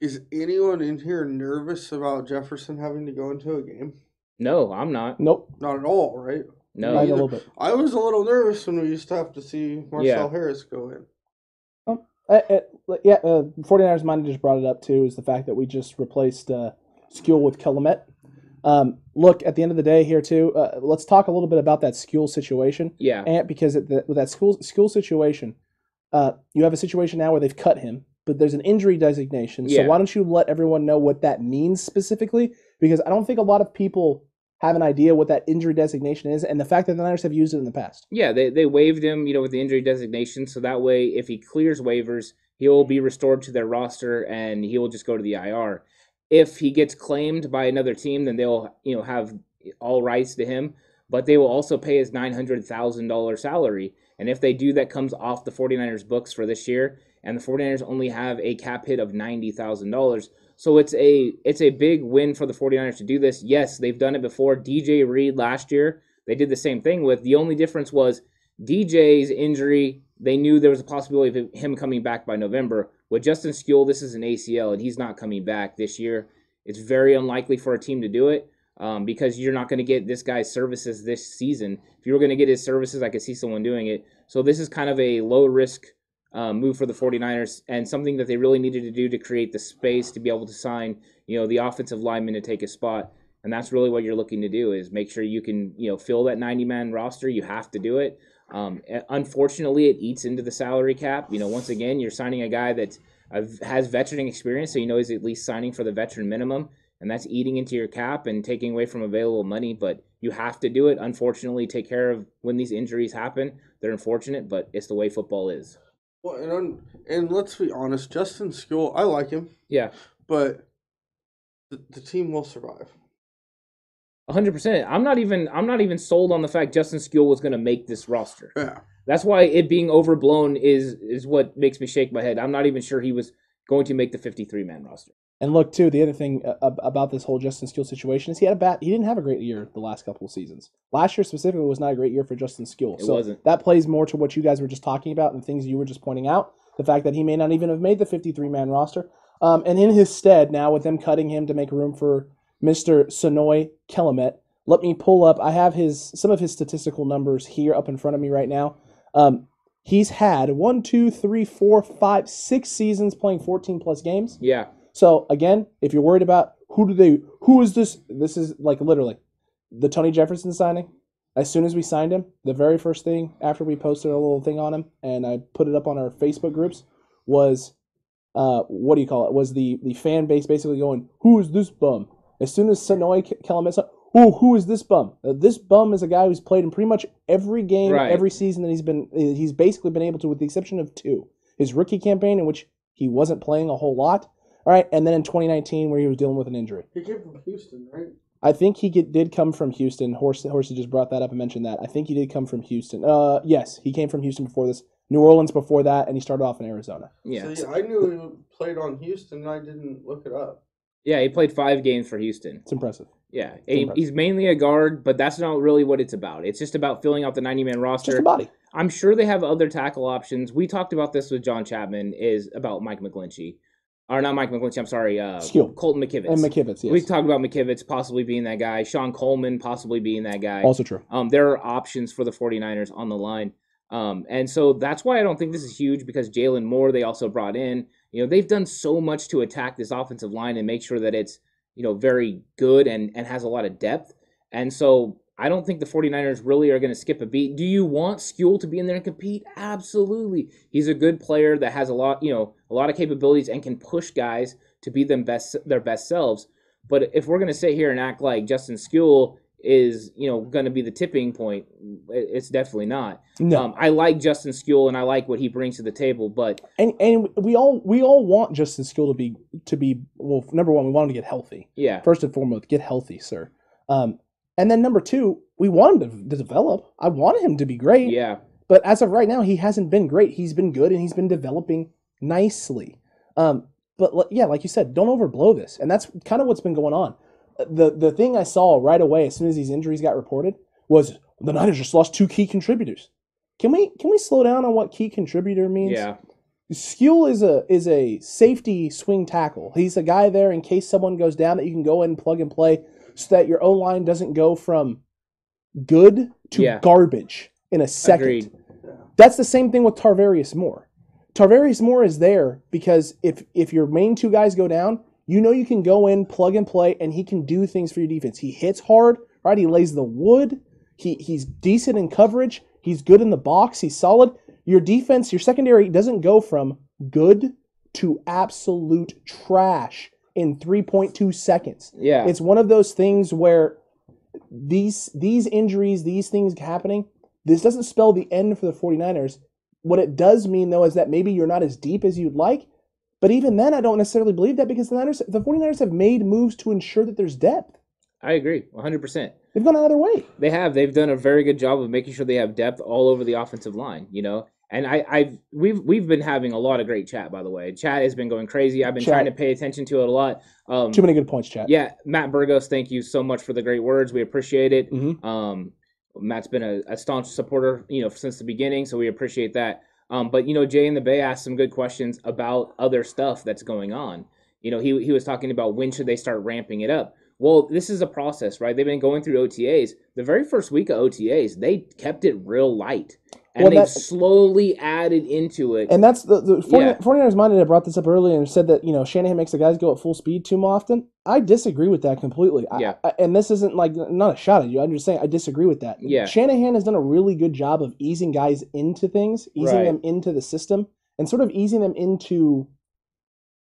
is anyone in here nervous about Jefferson having to go into a game? No, I'm not. Nope. Not at all, right? No. A little bit. I was a little nervous when we used to have to see Marcel Yeah. Harris go in. Uh, uh, yeah, uh, 49ers mind just brought it up too is the fact that we just replaced uh, Skule with Kelemete. Um, look, at the end of the day here too, uh, let's talk a little bit about that Skule situation. Yeah. And because at the, with that Skule Skule situation, uh, you have a situation now where they've cut him, but there's an injury designation. Yeah. So why don't you let everyone know what that means specifically? Because I don't think a lot of people have an idea what that injury designation is, and the fact that the Niners have used it in the past. Yeah, they, they waived him, you know, with the injury designation. So that way, if he clears waivers, he'll be restored to their roster and he will just go to the IR. If he gets claimed by another team, then they'll, you know, have all rights to him, but they will also pay his $900,000 salary. And if they do, that comes off the 49ers books for this year. and the 49ers only have a cap hit of $90,000. So it's a it's a big win for the 49ers to do this. Yes, they've done it before. DJ Reed last year, they did the same thing with. The only difference was DJ's injury, they knew there was a possibility of him coming back by November. With Justin Skule, this is an ACL and he's not coming back this year. It's very unlikely for a team to do it um, because you're not going to get this guy's services this season. If you were going to get his services, I could see someone doing it. So this is kind of a low risk um, move for the 49ers and something that they really needed to do to create the space to be able to sign, you know, the offensive lineman to take a spot. And that's really what you're looking to do is make sure you can, you know, fill that 90 man roster. You have to do it. Um, unfortunately, it eats into the salary cap. You know, once again, you're signing a guy that has veteran experience, so you know he's at least signing for the veteran minimum, and that's eating into your cap and taking away from available money. But you have to do it. Unfortunately, take care of when these injuries happen. They're unfortunate, but it's the way football is. Well, and and let's be honest, Justin Skule, I like him. Yeah, but the, the team will survive. 100%. I'm not even I'm not even sold on the fact Justin Skule was going to make this roster. Yeah. That's why it being overblown is is what makes me shake my head. I'm not even sure he was going to make the 53 man roster. And look, too, the other thing uh, about this whole Justin Skule situation is he had a bat. He didn't have a great year the last couple of seasons. Last year specifically was not a great year for Justin Skule. It so wasn't. that plays more to what you guys were just talking about and things you were just pointing out. The fact that he may not even have made the 53 man roster. Um, and in his stead, now with them cutting him to make room for Mr. Senio Kelemete, let me pull up. I have his some of his statistical numbers here up in front of me right now. Um, he's had one, two, three, four, five, six seasons playing 14 plus games. Yeah. So again, if you're worried about who do they, who is this? This is like literally the Tony Jefferson signing. As soon as we signed him, the very first thing after we posted a little thing on him and I put it up on our Facebook groups was, uh, what do you call it? Was the the fan base basically going, who is this bum? As soon as Senio Kelemete, oh, who is this bum? Uh, this bum is a guy who's played in pretty much every game, Right. every season that he's been. He's basically been able to, with the exception of two, his rookie campaign in which he wasn't playing a whole lot. All right, and then in 2019 where he was dealing with an injury. He came from Houston, right? I think he get, did come from Houston. Horse Horsey just brought that up and mentioned that. I think he did come from Houston. Uh, yes, he came from Houston before this. New Orleans before that, and he started off in Arizona. Yeah. See, I knew he played on Houston. and I didn't look it up. Yeah, he played 5 games for Houston. It's impressive. Yeah. He- impressive. he's mainly a guard, but that's not really what it's about. It's just about filling out the 90 man roster. just a body. I'm sure they have other tackle options. We talked about this with John Chapman is about Mike McGlinchey. Or not Mike McGlinchey, I'm sorry, uh, Skule. Colton McKivitz. And McKivitz, yes. We talked about McKivitz possibly being that guy, Shon Coleman possibly being that guy. also true. Um, there are options for the 49ers on the line. Um, and so that's why I don't think this is huge because Jaylon Moore, they also brought in. You know, they've done so much to attack this offensive line and make sure that it's, you know, very good and, and has a lot of depth. And so I don't think the 49ers really are going to skip a beat. Do you want Skule to be in there and compete? Absolutely. He's a good player that has a lot, you know, a lot of capabilities and can push guys to be them best their best selves. But if we're going to sit here and act like Justin Skule is, you know, going to be the tipping point, it's definitely not. No, Um, I like Justin Skule and I like what he brings to the table, but and and we all we all want Justin Skule to be to be well. Number one, we want him to get healthy. yeah, First and foremost, get healthy, sir. Um, and then number two, we want him to, to develop. I want him to be great. yeah, But as of right now, he hasn't been great. He's been good and he's been developing nicely. Um, but yeah, like you said, don't overblow this. And that's kind of what's been going on. The the thing I saw right away as soon as these injuries got reported was the Niners just lost two key contributors. Can we can we slow down on what key contributor means? yeah, Skule is a is a safety swing tackle. He's a guy there in case someone goes down that you can go in and plug and play so that your O line doesn't go from good to Yeah. garbage in a second. agreed. That's the same thing with Tarvarius Moore. Tarvarius Moore is there because if if your main two guys go down, you know you can go in, plug and play, and he can do things for your defense. He hits hard, right? He lays the wood. He he's decent in coverage. He's good in the box. He's solid. Your defense, your secondary doesn't go from good to absolute trash in 3.2 seconds. Yeah, It's one of those things where these these injuries, these things happening, this doesn't spell the end for the 49ers. What it does mean though is that maybe you're not as deep as you'd like, but even then I don't necessarily believe that because the Niners the 49ers have made moves to ensure that there's depth. I agree, 100. percent They've gone another way. They have. They've done a very good job of making sure they have depth all over the offensive line, you know. And I, I've we've we've been having a lot of great chat, by the way. Chat has been going crazy. I've been Chat. trying to pay attention to it a lot. Um, Too many good points, chat. yeah, Matt Burgos, thank you so much for the great words. We appreciate it. Mhm. Um, Matt's been a, a staunch supporter, you know, since the beginning, so we appreciate that. Um, but you know, Jay in the Bay asked some good questions about other stuff that's going on. You know, he he was talking about when should they start ramping it up. Well, this is a process, right? They've been going through OTAs. The very first week of OTAs, they kept it real light, and Well, they've that- slowly added into it. And that's the, the 40, Yeah. 49ers minded had brought this up earlier and said that, you know, Shanahan makes the guys go at full speed too often. I disagree with that completely. I- Yeah. I, and this isn't like, not a shot at you. I'm just saying I disagree with that. Yeah. Shanahan has done a really good job of easing guys into things, easing Right. them into the system, and sort of easing them into,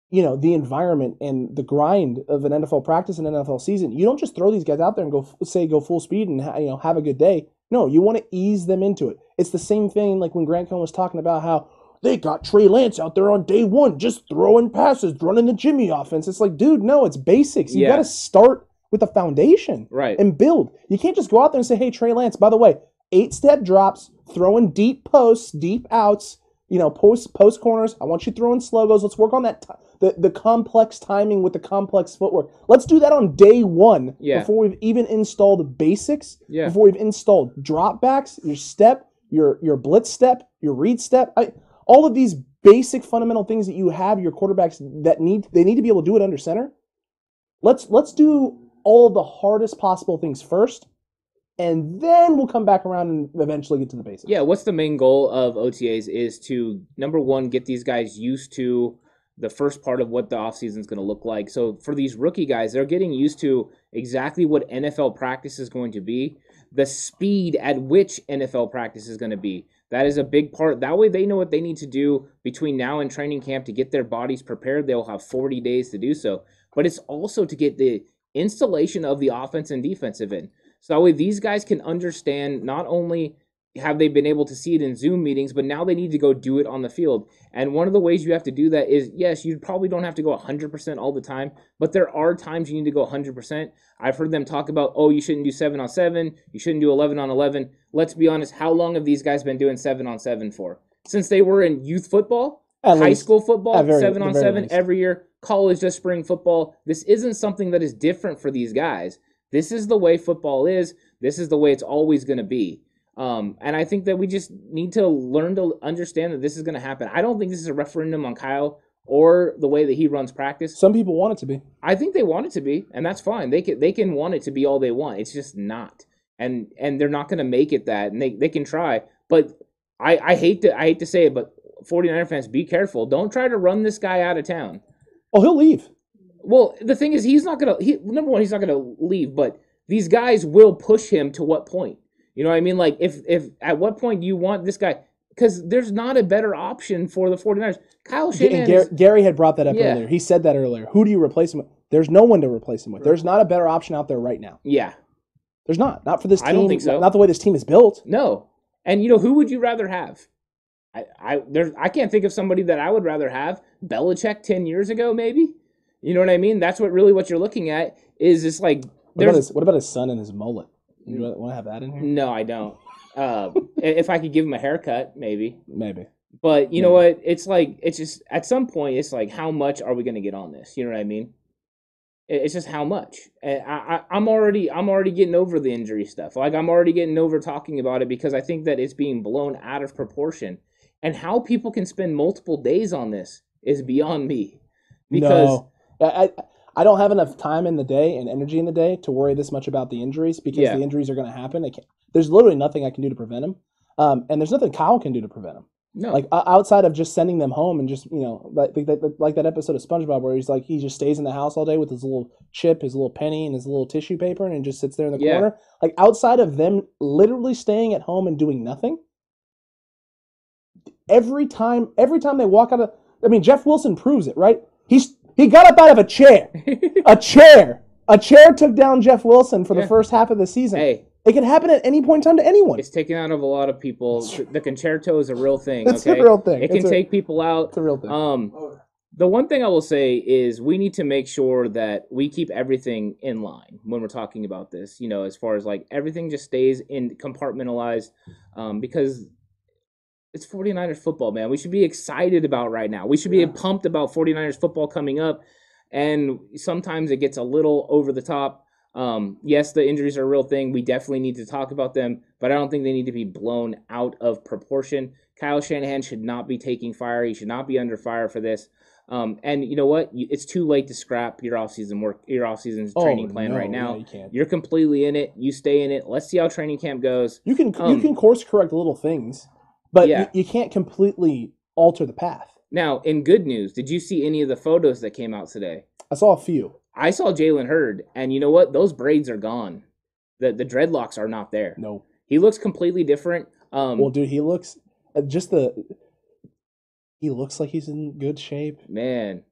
you know, the environment and the grind of an NFL practice and NFL season. You don't just throw these guys out there and go, say, go full speed and, you know, have a good day. No, you want to ease them into it. It's the same thing like when Grant Cohn was talking about how they got Trey Lance out there on day one, just throwing passes, running the Jimmy offense. It's like, dude, no, it's basics. You Yeah. got to start with a foundation right. and build. You can't just go out there and say, hey, Trey Lance, by the way, eight step drops, throwing deep posts, deep outs, you know, post post corners. I want you throwing sluggos. Let's work on that, t- the, the complex timing with the complex footwork. Let's do that on day one Yeah. before we've even installed basics, Yeah. before we've installed drop backs, your step, your, your blitz step, your read step. I, all of these basic fundamental things that you have your quarterbacks that need they need to be able to do it under center. Let's let's do all the hardest possible things first, and then we'll come back around and eventually get to the basics. Yeah, what's the main goal of OTAs is to number one get these guys used to the first part of what the offseason is going to look like. So for these rookie guys, they're getting used to exactly what NFL practice is going to be, the speed at which NFL practice is going to be. That is a big part. That way they know what they need to do between now and training camp to get their bodies prepared. They'll have 40 days to do so. But it's also to get the installation of the offense and defensive in. So that way these guys can understand not only have they been able to see it in Zoom meetings, but now they need to go do it on the field. And one of the ways you have to do that is yes, you probably don't have to go 100% all the time, but there are times you need to go 100%. I've heard them talk about, oh, you shouldn't do 7 on 7, you shouldn't do 11 on 11. Let's be honest, how long have these guys been doing 7 on 7 for? Since they were in youth football, At high least. school football, very- seven on seven least. every year, college just spring football. This isn't something that is different for these guys. This is the way football is. This is the way it's always going to be. Um, and I think that we just need to learn to understand that this is going to happen. I don't think this is a referendum on Kyle or the way that he runs practice. Some people want it to be. I think they want it to be, and that's fine. They can they can want it to be all they want. It's just not, and and they're not going to make it that. And they, they can try, but I I hate to I hate to say it, but 49er fans, be careful. Don't try to run this guy out of town. Oh, he'll leave. Well, the thing is, he's not gonna. He number one, he's not gonna leave, but these guys will push him to what point? You know what I mean? Like if if at what point do you want this guy? Because there's not a better option for the 49ers. Kyle Shanahan. Gar- Gary had brought that up Yeah. earlier. He said that earlier. Who do you replace him with? There's no one to replace him with. There's not a better option out there right now. yeah, There's not. Not for this team. I don't think so. Not the way this team is built. No. And you know, who would you rather have? I I there's I can't think of somebody that I would rather have. Belichick ten years ago, maybe. You know what I mean? That's what really what you're looking at is it's like What about, his, what about his son and his mullet? You want to have that in here? no, I don't. *laughs* Uh, if I could give him a haircut, maybe. Maybe. But you know what? It's like it's just at some point it's like how much are we going to get on this? You know what I mean? It's just how much. And I, I, I'm already I'm already getting over the injury stuff. Like I'm already getting over talking about it because I think that it's being blown out of proportion. And how people can spend multiple days on this is beyond me. Because no, I, I I don't have enough time in the day and energy in the day to worry this much about the injuries because Yeah. the injuries are going to happen. Can't, there's literally nothing I can do to prevent them, um, and there's nothing Kyle can do to prevent them. no, Like outside of just sending them home and just you know like like that, like that episode of SpongeBob where he's like he just stays in the house all day with his little chip, his little penny, and his little tissue paper, and just sits there in the Yeah. corner. Like outside of them literally staying at home and doing nothing, every time every time they walk out of I mean Jeff Wilson proves it, right? He's he got up out of a chair. *laughs* a chair. A chair took down Jeff Wilson for Yeah. the first half of the season. hey, It can happen at any point in time to anyone. it's taken out of a lot of people. The concerto is a real thing. It's a real thing. It can It's a- take people out. It's a real thing. Um, the one thing I will say is we need to make sure that we keep everything in line when we're talking about this. You know, as far as like everything just stays in compartmentalized, um, because it's 49ers football, man. We should be excited about right now. We should be Yeah. pumped about 49ers football coming up. And sometimes it gets a little over the top. Um, yes, the injuries are a real thing. We definitely need to talk about them, but I don't think they need to be blown out of proportion. Kyle Shanahan should not be taking fire. He should not be under fire for this. Um, and you know what? It's too late to scrap your offseason work, your offseason training plan Oh, no, right now. yeah, you can't. You're completely in it. You stay in it. Let's see how training camp goes. You can Um, you can course correct little things, but Yeah. you, you can't completely alter the path. Now, in good news, did you see any of the photos that came out today? I saw a few. I saw Jalen Hurd, and you know what? Those braids are gone. The the dreadlocks are not there. No, He looks completely different. Um, well, dude, he looks uh, just the. He looks like he's in good shape. man,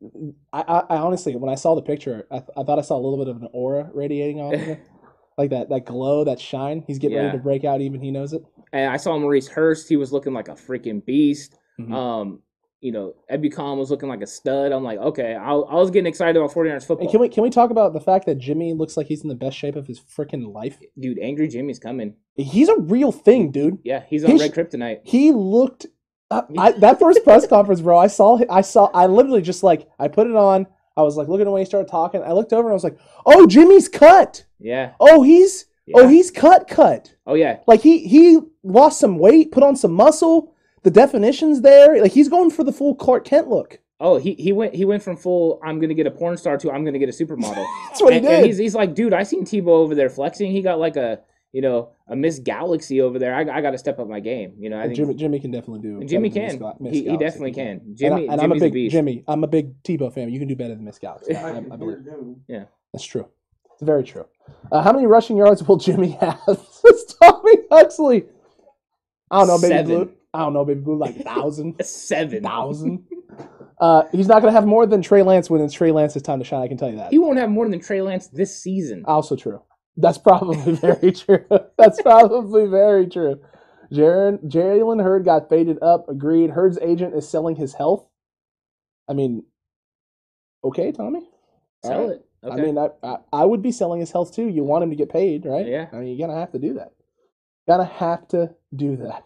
I, I, I honestly, when I saw the picture, I, th- I thought I saw a little bit of an aura radiating off of him, *laughs* like that that glow, that shine. He's getting Yeah. ready to break out. Even he knows it. And I saw Maurice Hurst. He was looking like a freaking beast. Mhm. Um, you know, Ebukam was looking like a stud. I'm like, okay, I, I was getting excited about 49ers football. And can we can we talk about the fact that Jimmy looks like he's in the best shape of his freaking life? Dude, Angry Jimmy's coming. He's a real thing, dude. Yeah, he's on He's- Red Kryptonite. He looked. Uh, I, that first *laughs* press conference, bro. I saw. I saw. I literally just like I put it on. I was like looking at when he started talking. I looked over and I was like, "Oh, Jimmy's cut. Yeah. Oh, he's. Oh, yeah. Oh, he's cut. Cut. Oh yeah. Like he he lost some weight, put on some muscle. The definition's there. Like he's going for the full Clark Kent look. Oh, he, he went he went from full I'm gonna get a porn star to I'm gonna get a supermodel. *laughs* That's what he and, and did. he's he's like, dude, I seen Tebow over there flexing. He got like a you know a Miss Galaxy over there. I, I got to step up my game. You know, I think Jimmy Jimmy can definitely do. and Jimmy can. Miss Miss he, he definitely can. And, Jimmy, I, and I'm a Jimmy's a big beast. Jimmy. I'm a big Tebow fan. You can do better than Miss Galaxy. I, *laughs* I, I believe. Yeah, that's true. It's very true. Uh, how many rushing yards will Jimmy have? *laughs* It's Tommy Huxley. I don't know, baby Seven. blue. I don't know, baby blue, like thousand, *laughs* Seven. thousand. Uh, he's not going to have more than Trey Lance when it's Trey Lance's time to shine. I can tell you that. He won't have more than Trey Lance this season. Also true. That's probably *laughs* very true. That's probably very true. Jaren, Jalen Hurd got faded up. Agreed. Hurd's agent is selling his health. I mean, okay, Tommy. Sell right. it. Okay. I mean, I, I I would be selling his health too. You want him to get paid, right? Yeah. I mean, you're gonna have to do that. Gonna have to do that.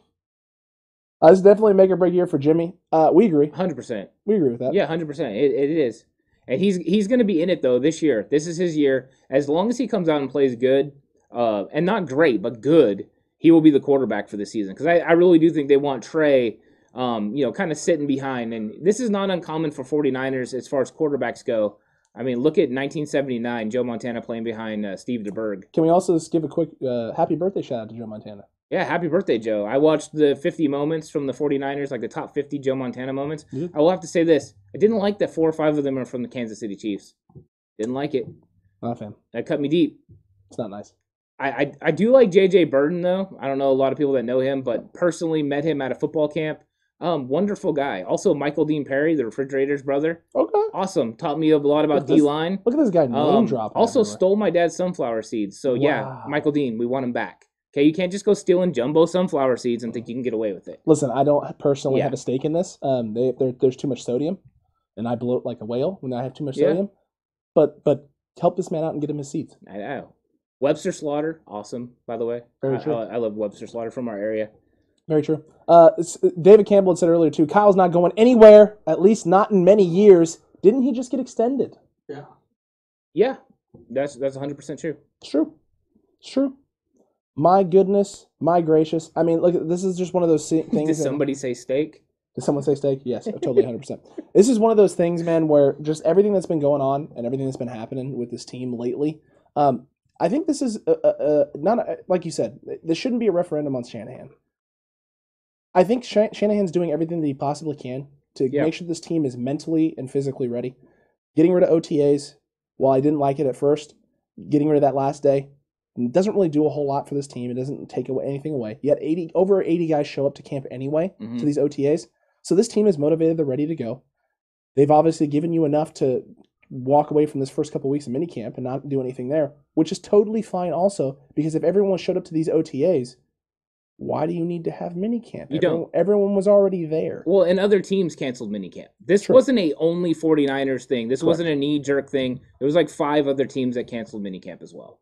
Uh, this is definitely a make or break year for Jimmy. Uh, we agree. hundred percent. We agree with that. Yeah, hundred percent. It it is, and he's he's going to be in it though this year. This is his year. As long as he comes out and plays good, uh, and not great, but good, he will be the quarterback for the season. Because I, I really do think they want Trey, um, you know, kind of sitting behind. And this is not uncommon for 49ers as far as quarterbacks go. I mean, look at 1979, Joe Montana playing behind uh, Steve DeBerg. Can we also just give a quick uh, happy birthday shout out to Joe Montana? Yeah, happy birthday, Joe. I watched the 50 moments from the 49ers, like the top 50 Joe Montana moments. Mhm. I will have to say this. I didn't like that four or five of them are from the Kansas City Chiefs. Didn't like it. Not a fan. That cut me deep. It's not nice. I, I, I do like JJ Burton, though. I don't know a lot of people that know him, but personally met him at a football camp. Um, wonderful guy. Also, Michael Dean Perry, the refrigerator's brother. Okay. Awesome. Taught me a lot about Look at this- D line. Look at this guy name Um, dropping. also everywhere. stole my dad's sunflower seeds. So yeah, Michael Dean, we want him back. Okay, you can't just go stealing jumbo sunflower seeds and think you can get away with it. Listen, I don't personally Yeah. have a stake in this. Um, they, there, there's too much sodium, and I bloat like a whale when I have too much Yeah. sodium. But but help this man out and get him his seats. I know. Webster Slaughter, awesome, by the way. Very I, true. I, I love Webster Slaughter from our area. Very true. Uh, David Campbell had said earlier too. Kyle's not going anywhere, at least not in many years. Didn't he just get extended? Yeah. Yeah, that's that's 100% true. It's true. It's true. My goodness, my gracious. I mean, look, this is just one of those *laughs* things. Did that- somebody say steak? Did someone say steak? Yes, totally, hundred percent. *laughs* This is one of those things, man, where just everything that's been going on and everything that's been happening with this team lately. Um, I think this is a, a, a, not a, like you said. This shouldn't be a referendum on Shanahan. I think Shan- Shanahan's doing everything that he possibly can to Yeah. make sure this team is mentally and physically ready. Getting rid of OTAs, while I didn't like it at first, getting rid of that last day doesn't really do a whole lot for this team. It doesn't take away anything away. Yet eighty over eighty guys show up to camp anyway Mhm. to these OTAs. So this team is motivated. They're ready to go. They've obviously given you enough to walk away from this first couple weeks of minicamp and not do anything there, which is totally fine also because if everyone showed up to these OTAs, why do you need to have minicamp? You everyone, don't. Everyone was already there. Well, and other teams canceled minicamp. This True. wasn't a only 49ers thing. This Correct. wasn't a knee jerk thing. There was like five other teams that canceled minicamp as well.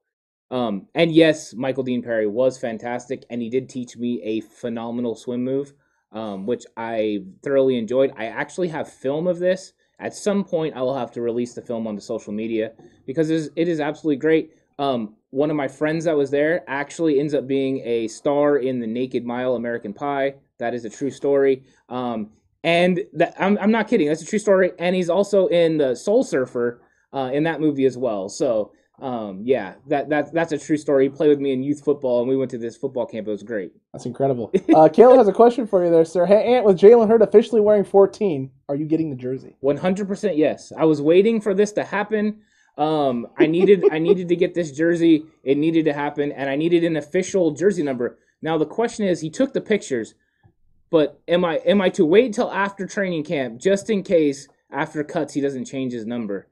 Um, and yes, Michael Dean Perry was fantastic, and he did teach me a phenomenal swim move. um, which I thoroughly enjoyed. I actually have film of this. At some point, I will have to release the film onto social media because it is, it is absolutely great. Um, one of my friends that was there actually ends up being a star in the Naked Mile American Pie. That is a true story. Um, and that, I'm, I'm not kidding. That's a true story. And he's also in the Soul Surfer uh, in that movie as well. So um, yeah, that, that that's a true story. He played with me in youth football, and we went to this football camp. It was great. That's incredible. Uh, Caleb has a question for you there, sir. Hey, Ant, with Jalen Hurd officially wearing 14, are you getting the jersey? 100% yes. I was waiting for this to happen. Um, I needed I needed to get this jersey. It needed to happen, and I needed an official jersey number. Now the question is, he took the pictures, but am I am I to wait till after training camp just in case after cuts he doesn't change his number?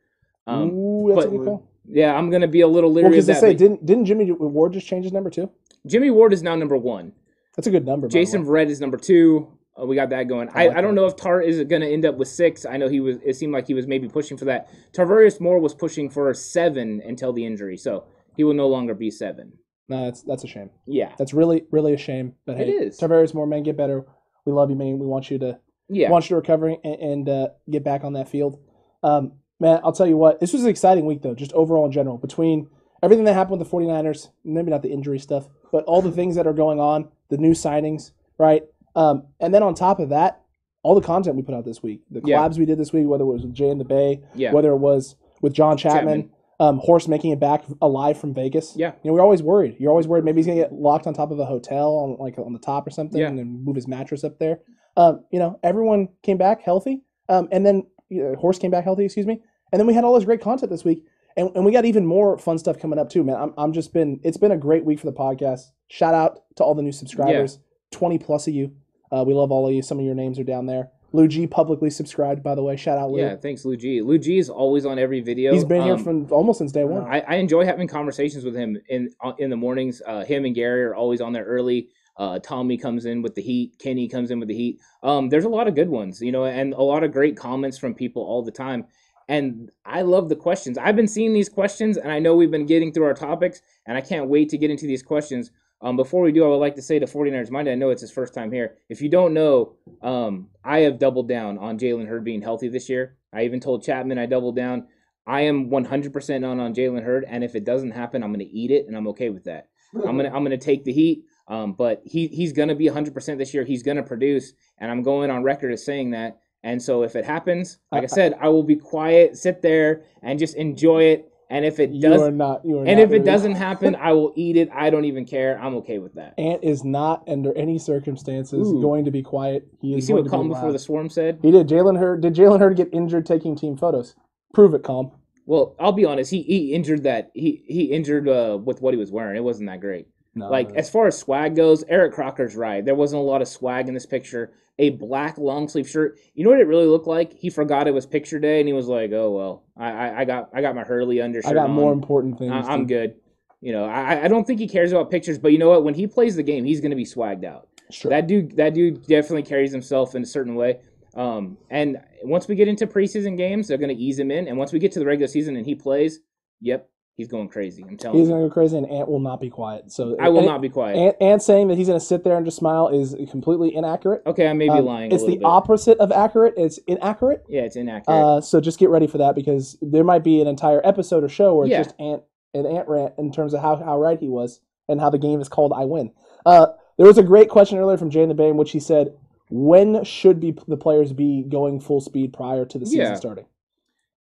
Um, Ooh, that's but- a good call. yeah, I'm gonna be a little Well, leery because of that. say didn't didn't Jimmy Ward just change his number too? Jimmy Ward is now number one. That's a good number. Jason. Verrett is number two. Uh, we got that going. I I, like I, don't that. know if Tart is going to end up with six. I know he was. It seemed like he was maybe pushing for that. Tarvarius Moore was pushing for a seven until the injury, so he will no longer be seven. No, that's that's a shame. Yeah, That's really really a shame. But It hey, is. Tarvarius Moore, man, get better. We love you, man. We want you to yeah. want you to recover and, and uh, get back on that field. Um, man, I'll tell you what, this was an exciting week, though, just overall in general, between everything that happened with the 49ers, maybe not the injury stuff, but all the things that are going on, the new signings, right? Um, and then on top of that, all the content we put out this week, the Yeah. collabs we did this week, whether it was with Jay and the Bay, Yeah. whether it was with John Chapman, Chapman. Um, Horst making it back alive from Vegas. Yeah. You know, we're always worried. You're always worried maybe he's gonna get locked on top of a hotel on like on the top or something Yeah. and then move his mattress up there. Um, you know, everyone came back healthy. Um, and then uh, Horst came back healthy, excuse me. And then we had all this great content this week. And, and we got even more fun stuff coming up too, man. I'm, I'm just been it's been a great week for the podcast. Shout out to all the new subscribers, 20 plus of you. Uh, we love all of you. Some of your names are down there. Lou G publicly subscribed, by the way. Shout out Lou. Yeah, thanks, Lou G. Lou G is always on every video. He's been here Um, from almost since day one. I, I enjoy having conversations with him in uh, in the mornings. Uh, him and Gary are always on there early. Uh, Tommy comes in with the heat. Kenny comes in with the heat. Um, there's a lot of good ones, you know, and a lot of great comments from people all the time. And I love the questions. I've been seeing these questions, and I know we've been getting through our topics, and I can't wait to get into these questions. Um, before we do, I would like to say to 49ers Monday, I know it's his first time here. If you don't know, um, I have doubled down on Jalen Hurd being healthy this year. I even told Chapman I doubled down. I am 100% on on Jalen Hurd, and if it doesn't happen, I'm going to eat it, and I'm okay with that. I'm gonna I'm gonna take the heat. Um, but he he's gonna be 100% this year. He's gonna produce, and I'm going on record as saying that. And so if it happens, like I *laughs* said, I will be quiet, sit there, and just enjoy it. And if it does, you are not. You are and if it doesn't *laughs* happen, I will eat it. I don't even care. I'm okay with that. Ant is not under any circumstances Ooh. going to be quiet. He You is see what to be Calm Before the Swarm said? He did. Jalen Hurd did Jalen Hurd get injured taking team photos? Prove it, Calm. Well, I'll be honest. He he injured that. He he injured uh, with what he was wearing. It wasn't that great. No, Like as far as swag goes, Eric Crocker's right. There wasn't a lot of swag in this picture. A black long sleeve shirt. You know what it really looked like? He forgot it was picture day, and he was like, "Oh well, I I, I got I got my Hurley undershirt. I got on. more important things. I, I'm good." You know, I I don't think he cares about pictures, but you know what? When he plays the game, he's going to be swagged out. Sure. That dude, that dude definitely carries himself in a certain way. Um, and once we get into preseason games, they're going to ease him in. And once we get to the regular season and he plays, yep, he's going crazy. I'm telling He's you, He's going to go crazy, and Ant will not be quiet. So I will and- not be quiet. Ant, Ant saying that he's going to sit there and just smile is completely inaccurate. okay, I may be Um, lying. a It's the bit. opposite of accurate. It's inaccurate. Yeah, it's inaccurate. Uh, so just get ready for that because there might be an entire episode or show where Yeah. it's just Ant an Ant rant in terms of how, how right he was and how the game is called I win. Uh, there was a great question earlier from Jay in the Bay in which he said, "When should be the players be going full speed prior to the season Yeah. starting?"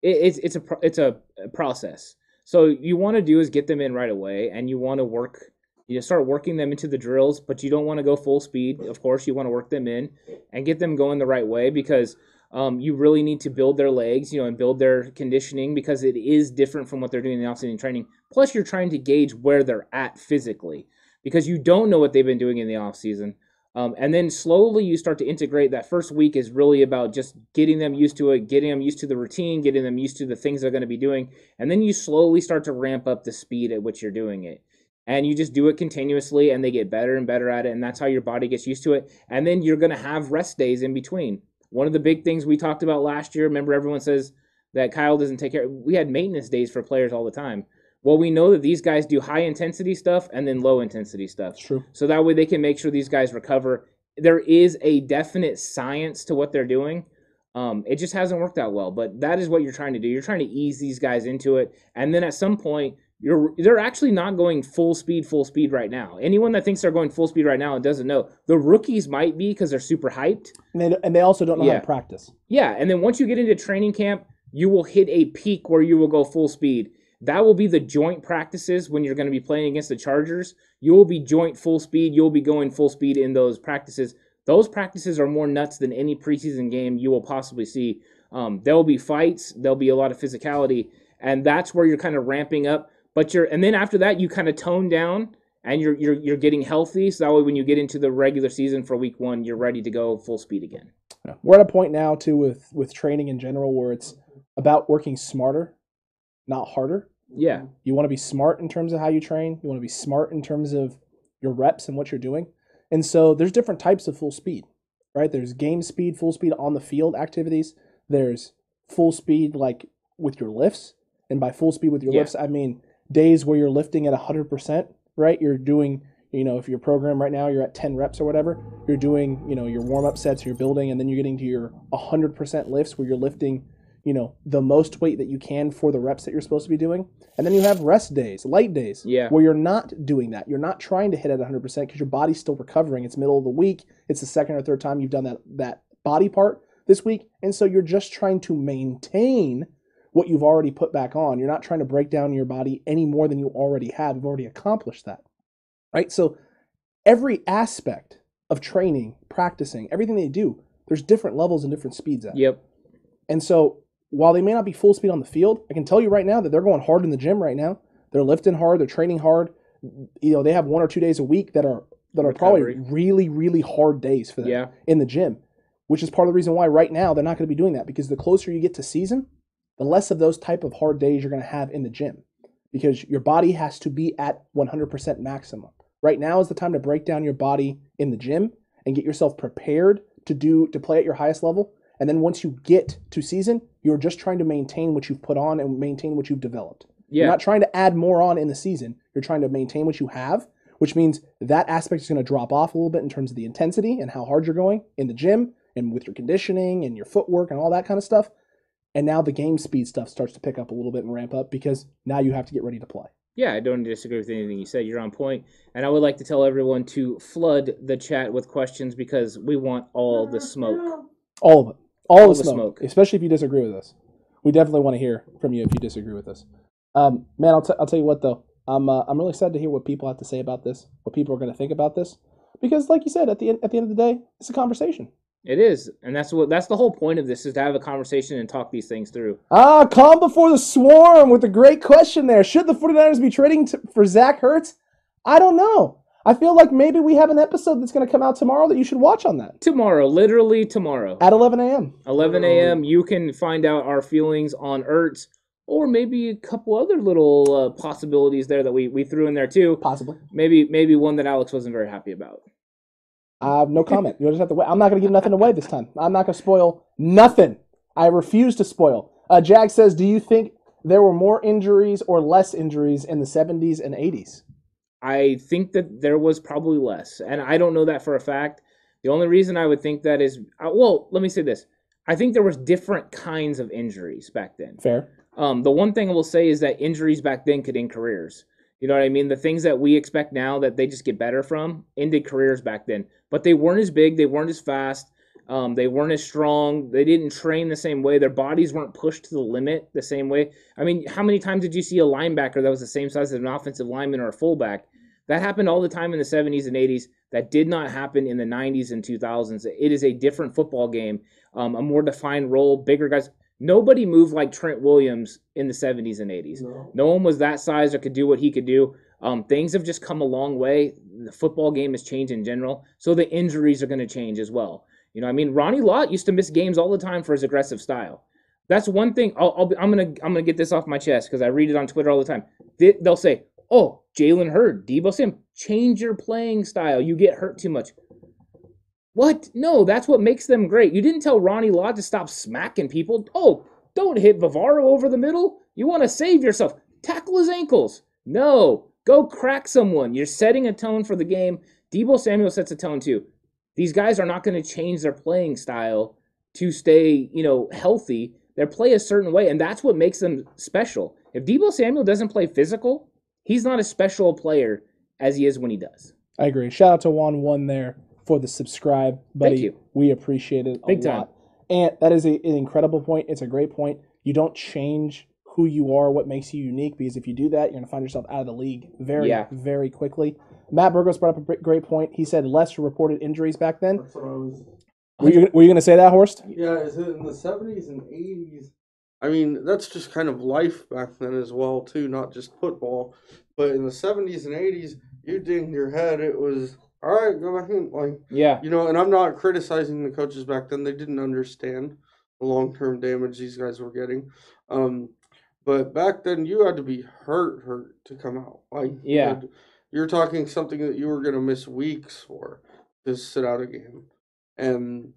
it, it's it's a it's a process. So you want to do is get them in right away, and you want to work. You start working them into the drills, but you don't want to go full speed. Of course, you want to work them in and get them going the right way because um, you really need to build their legs, you know, and build their conditioning because it is different from what they're doing in the off-season training. Plus, you're trying to gauge where they're at physically because you don't know what they've been doing in the off-season. Um, and then slowly you start to integrate. That first week is really about just getting them used to it, getting them used to the routine, getting them used to the things they're going to be doing. And then you slowly start to ramp up the speed at which you're doing it. And you just do it continuously and they get better and better at it. And that's how your body gets used to it. And then you're going to have rest days in between. One of the big things we talked about last year, remember everyone says that Kyle doesn't take care. We had maintenance days for players all the time. Well, we know that these guys do high intensity stuff and then low intensity stuff. True. So that way they can make sure these guys recover. there is a definite science to what they're doing. Um, it just hasn't worked out well, but that is what you're trying to do. You're trying to ease these guys into it, and then at some point, you're they're actually not going full speed, full speed right now. Anyone that thinks they're going full speed right now and doesn't know, the rookies might be because they're super hyped. And they, and they also don't know how to practice. Yeah, and then once you get into training camp, you will hit a peak where you will go full speed. That will be the joint practices when you're going to be playing against the Chargers. You will be joint full speed. You'll be going full speed in those practices. Those practices are more nuts than any preseason game you will possibly see. Um, there will be fights. There'll be a lot of physicality, and that's where you're kind of ramping up. But you're, and then after that, you kind of tone down, and you're you're you're getting healthy. So that way, when you get into the regular season for week one, you're ready to go full speed again. Yeah. We're at a point now too with with training in general where it's about working smarter, not harder. Yeah. Mm-hmm. You want to be smart in terms of how you train. You want to be smart in terms of your reps and what you're doing. And so there's different types of full speed, right? There's game speed, full speed on the field activities. There's full speed like with your lifts. And by full speed with your Yeah. lifts, I mean days where you're lifting at 100%, right? You're doing, you know, if your program right now you're at 10 reps or whatever, you're doing, you know, your warm up sets, you're building, and then you're getting to your 100% lifts where you're lifting you know the most weight that you can for the reps that you're supposed to be doing. And then you have rest days light days Yeah. where you're not doing that. You're not trying to hit at 100% because your body's still recovering. It's middle of the week. It's the second or third time you've done that that body part this week. And so you're just trying to maintain what you've already put back on. You're not trying to break down your body any more than you already have. You've already accomplished that right? So every aspect of training practicing everything they do there's different levels and different speeds at Yep. and so while they may not be full speed on the field, I can tell you right now that they're going hard in the gym right now. They're lifting hard, they're training hard. You know, they have one or two days a week that are that are probably really, really hard days for them Yeah. in the gym, which is part of the reason why right now they're not going to be doing that because the closer you get to season, the less of those type of hard days you're going to have in the gym because your body has to be at 100% maximum. Right now is the time to break down your body in the gym and get yourself prepared to do to play at your highest level. And then once you get to season, you're just trying to maintain what you've put on and maintain what you've developed. Yeah. You're not trying to add more on in the season. You're trying to maintain what you have, which means that aspect is going to drop off a little bit in terms of the intensity and how hard you're going in the gym and with your conditioning and your footwork and all that kind of stuff. And now the game speed stuff starts to pick up a little bit and ramp up because now you have to get ready to play. Yeah, I don't disagree with anything you said. You're on point. And I would like to tell everyone to flood the chat with questions because we want all the smoke. All of it. All, All the, smoke, smoke. Especially if you disagree with us. We definitely want to hear from you if you disagree with us. Um, man, I'll, t- I'll tell you what, though. I'm, uh, I'm really excited to hear what people have to say about this, what people are going to think about this. Because, like you said, at the, end, at the end of the day, it's a conversation. It is. And that's what that's the whole point of this is to have a conversation and talk these things through. Ah, calm before the swarm with a great question there. Should the 49ers be trading t- for Zach Ertz? I don't know. I feel like maybe we have an episode that's going to come out tomorrow that you should watch on that Tomorrow, literally tomorrow. at 11 a.m. 11 a.m. You can find out our feelings on Ertz or maybe a couple other little uh, possibilities there that we, we threw in there too. Possibly. Maybe maybe one that Alex wasn't very happy about. Have no comment. You'll just have to wait. I'm not going to give nothing away this time. I'm not going to spoil nothing. I refuse to spoil. Uh, Jag says, Do you think there were more injuries or less injuries in the 70s and 80s? I think that there was probably less, and I don't know that for a fact. The only reason I would think that is, uh, well, let me say this: I think there was different kinds of injuries back then. Fair. Um, the one thing I will say is that injuries back then could end careers. You know what I mean? The things that we expect now that they just get better from ended careers back then, but they weren't as big, they weren't as fast, um, they weren't as strong, they didn't train the same way, their bodies weren't pushed to the limit the same way. I mean, how many times did you see a linebacker that was the same size as an offensive lineman or a fullback? That happened all the time in the 70s and 80s. That did not happen in the 90s and 2000s. It is a different football game, um, a more defined role, bigger guys. Nobody moved like Trent Williams in the 70s and 80s. No. No one was that size or could do what he could do. Um, things have just come a long way. The football game has changed in general, so the injuries are going to change as well. You know, I mean, Ronnie Lott used to miss games all the time for his aggressive style. That's one thing. I'll, be, I'm gonna I'm gonna get this off my chest because I read it on Twitter all the time. They, they'll say, "Oh, Jalen Hurd, Deebo Sim, change your playing style. You get hurt too much." What? No, that's what makes them great. You didn't tell Ronnie Lott to stop smacking people. Oh, don't hit Bavaro over the middle. You want to save yourself. Tackle his ankles. No, go crack someone. You're setting a tone for the game. Deebo Samuel sets a tone too. These guys are not going to change their playing style to stay, you know, healthy. They play a certain way, and that's what makes them special. If Deebo Samuel doesn't play physical, he's not as special a player as he is when he does. I agree. Shout out to Juan One there for the subscribe, buddy. you. We appreciate it a Big time. lot. And that is a, an incredible point. It's a great point. You don't change who you are, what makes you unique, because if you do that, you're going to find yourself out of the league very, Yeah. very quickly. Matt Burgos brought up a great point. He said less reported injuries back then. That's what I was. Were you, were you going to say that, Horst? Yeah, is it in the seventies and eighties? I mean, that's just kind of life back then as well, too, not just football. But in the seventies and eighties, you dinged your head. It was all right. Go back in, like Yeah. you know. And I'm not criticizing the coaches back then; they didn't understand the long term damage these guys were getting. Um, but back then, you had to be hurt, hurt to come out. Like you Yeah. had- you're talking something that you were going to miss weeks for to sit out a game, and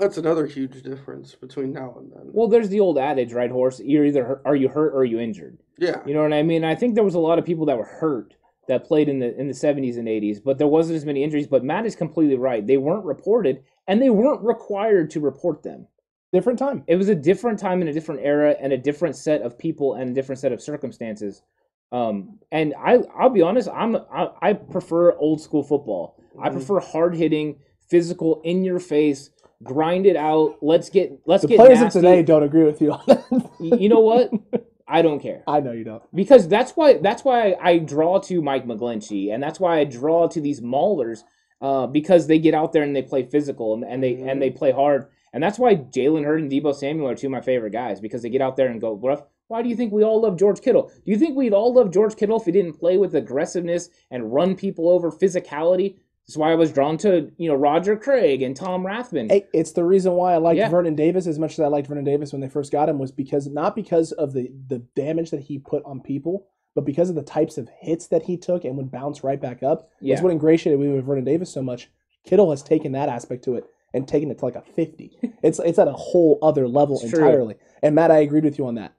that's another huge difference between now and then. Well, there's the old adage, right, Horst? You're either hurt, are you hurt or are you injured? yeah. You know what I mean? I think there was a lot of people that were hurt that played in the in the 70s and 80s, but there wasn't as many injuries. But Matt is completely right. They weren't reported, and they weren't required to report them. Different time. It was a different time in a different era and a different set of people and a different set of circumstances. Um, and I, I'll be honest, I'm I, I prefer old school football. I Mhm. prefer hard hitting, physical, in your face, grind it out. Let's get let's The get players nasty. of today don't agree with you on that. Y- you know what? *laughs* I don't care I know you don't. because that's why that's why I draw to Mike McGlinchey and that's why I draw to these maulers uh, because they get out there and they play physical and, and they and they play hard and that's why Jalen Hurd and Deebo Samuel are two of my favorite guys because they get out there and go rough. Why do you think we all love George Kittle? Do you think we'd all love George Kittle if he didn't play with aggressiveness and run people over physicality? That's why I was drawn to you know Roger Craig and Tom Rathman. Hey, it's the reason why I liked Yeah. Vernon Davis as much as I liked Vernon Davis when they first got him was because not because of the the damage that he put on people, but because of the types of hits that he took and would bounce right back up. Yeah. It's what ingratiated me with Vernon Davis so much. Kittle has taken that aspect to it and taking it to like a fifty. it's it's at a whole other level It's true. entirely. And Matt, I agreed with you on that.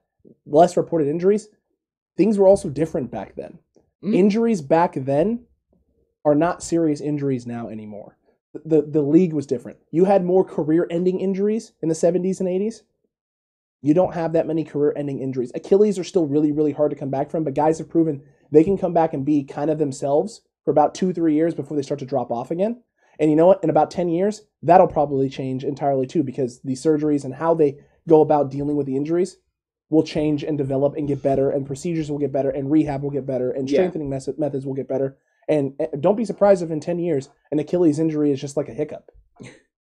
Less reported injuries. Things were also different back then. Mm. Injuries back then are not serious injuries now anymore. The the league was different. You had more career-ending injuries in the 70s and 80s. You don't have that many career-ending injuries. Achilles are still really really hard to come back from, but guys have proven they can come back and be kind of themselves for about 2-3 years before they start to drop off again. And you know what? In about 10 years, that'll probably change entirely too because the surgeries and how they go about dealing with the injuries will change and develop and get better and procedures will get better and rehab will get better and strengthening mes- methods will get better. And uh, don't be surprised if in 10 years an achilles injury is just like a hiccup. *laughs*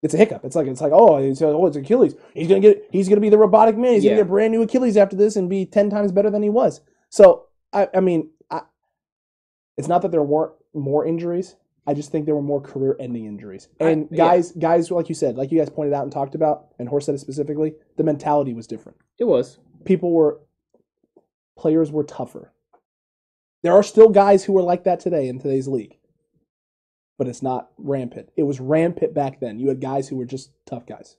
It's a hiccup. It's like it's like oh it's, oh, it's achilles. He's gonna get he's gonna be the robotic man. He's Yeah. gonna get a brand new achilles after this and be 10 times better than he was. So i, I mean I, it's not that there weren't more injuries i just think there were more career ending injuries I- and yeah. guys guys like you said like you guys pointed out and talked about and Horst said it specifically the mentality was different It was. people were players were tougher. There are still guys who are like that today in today's league. But it's not rampant. It was rampant back then. You had guys who were just tough guys.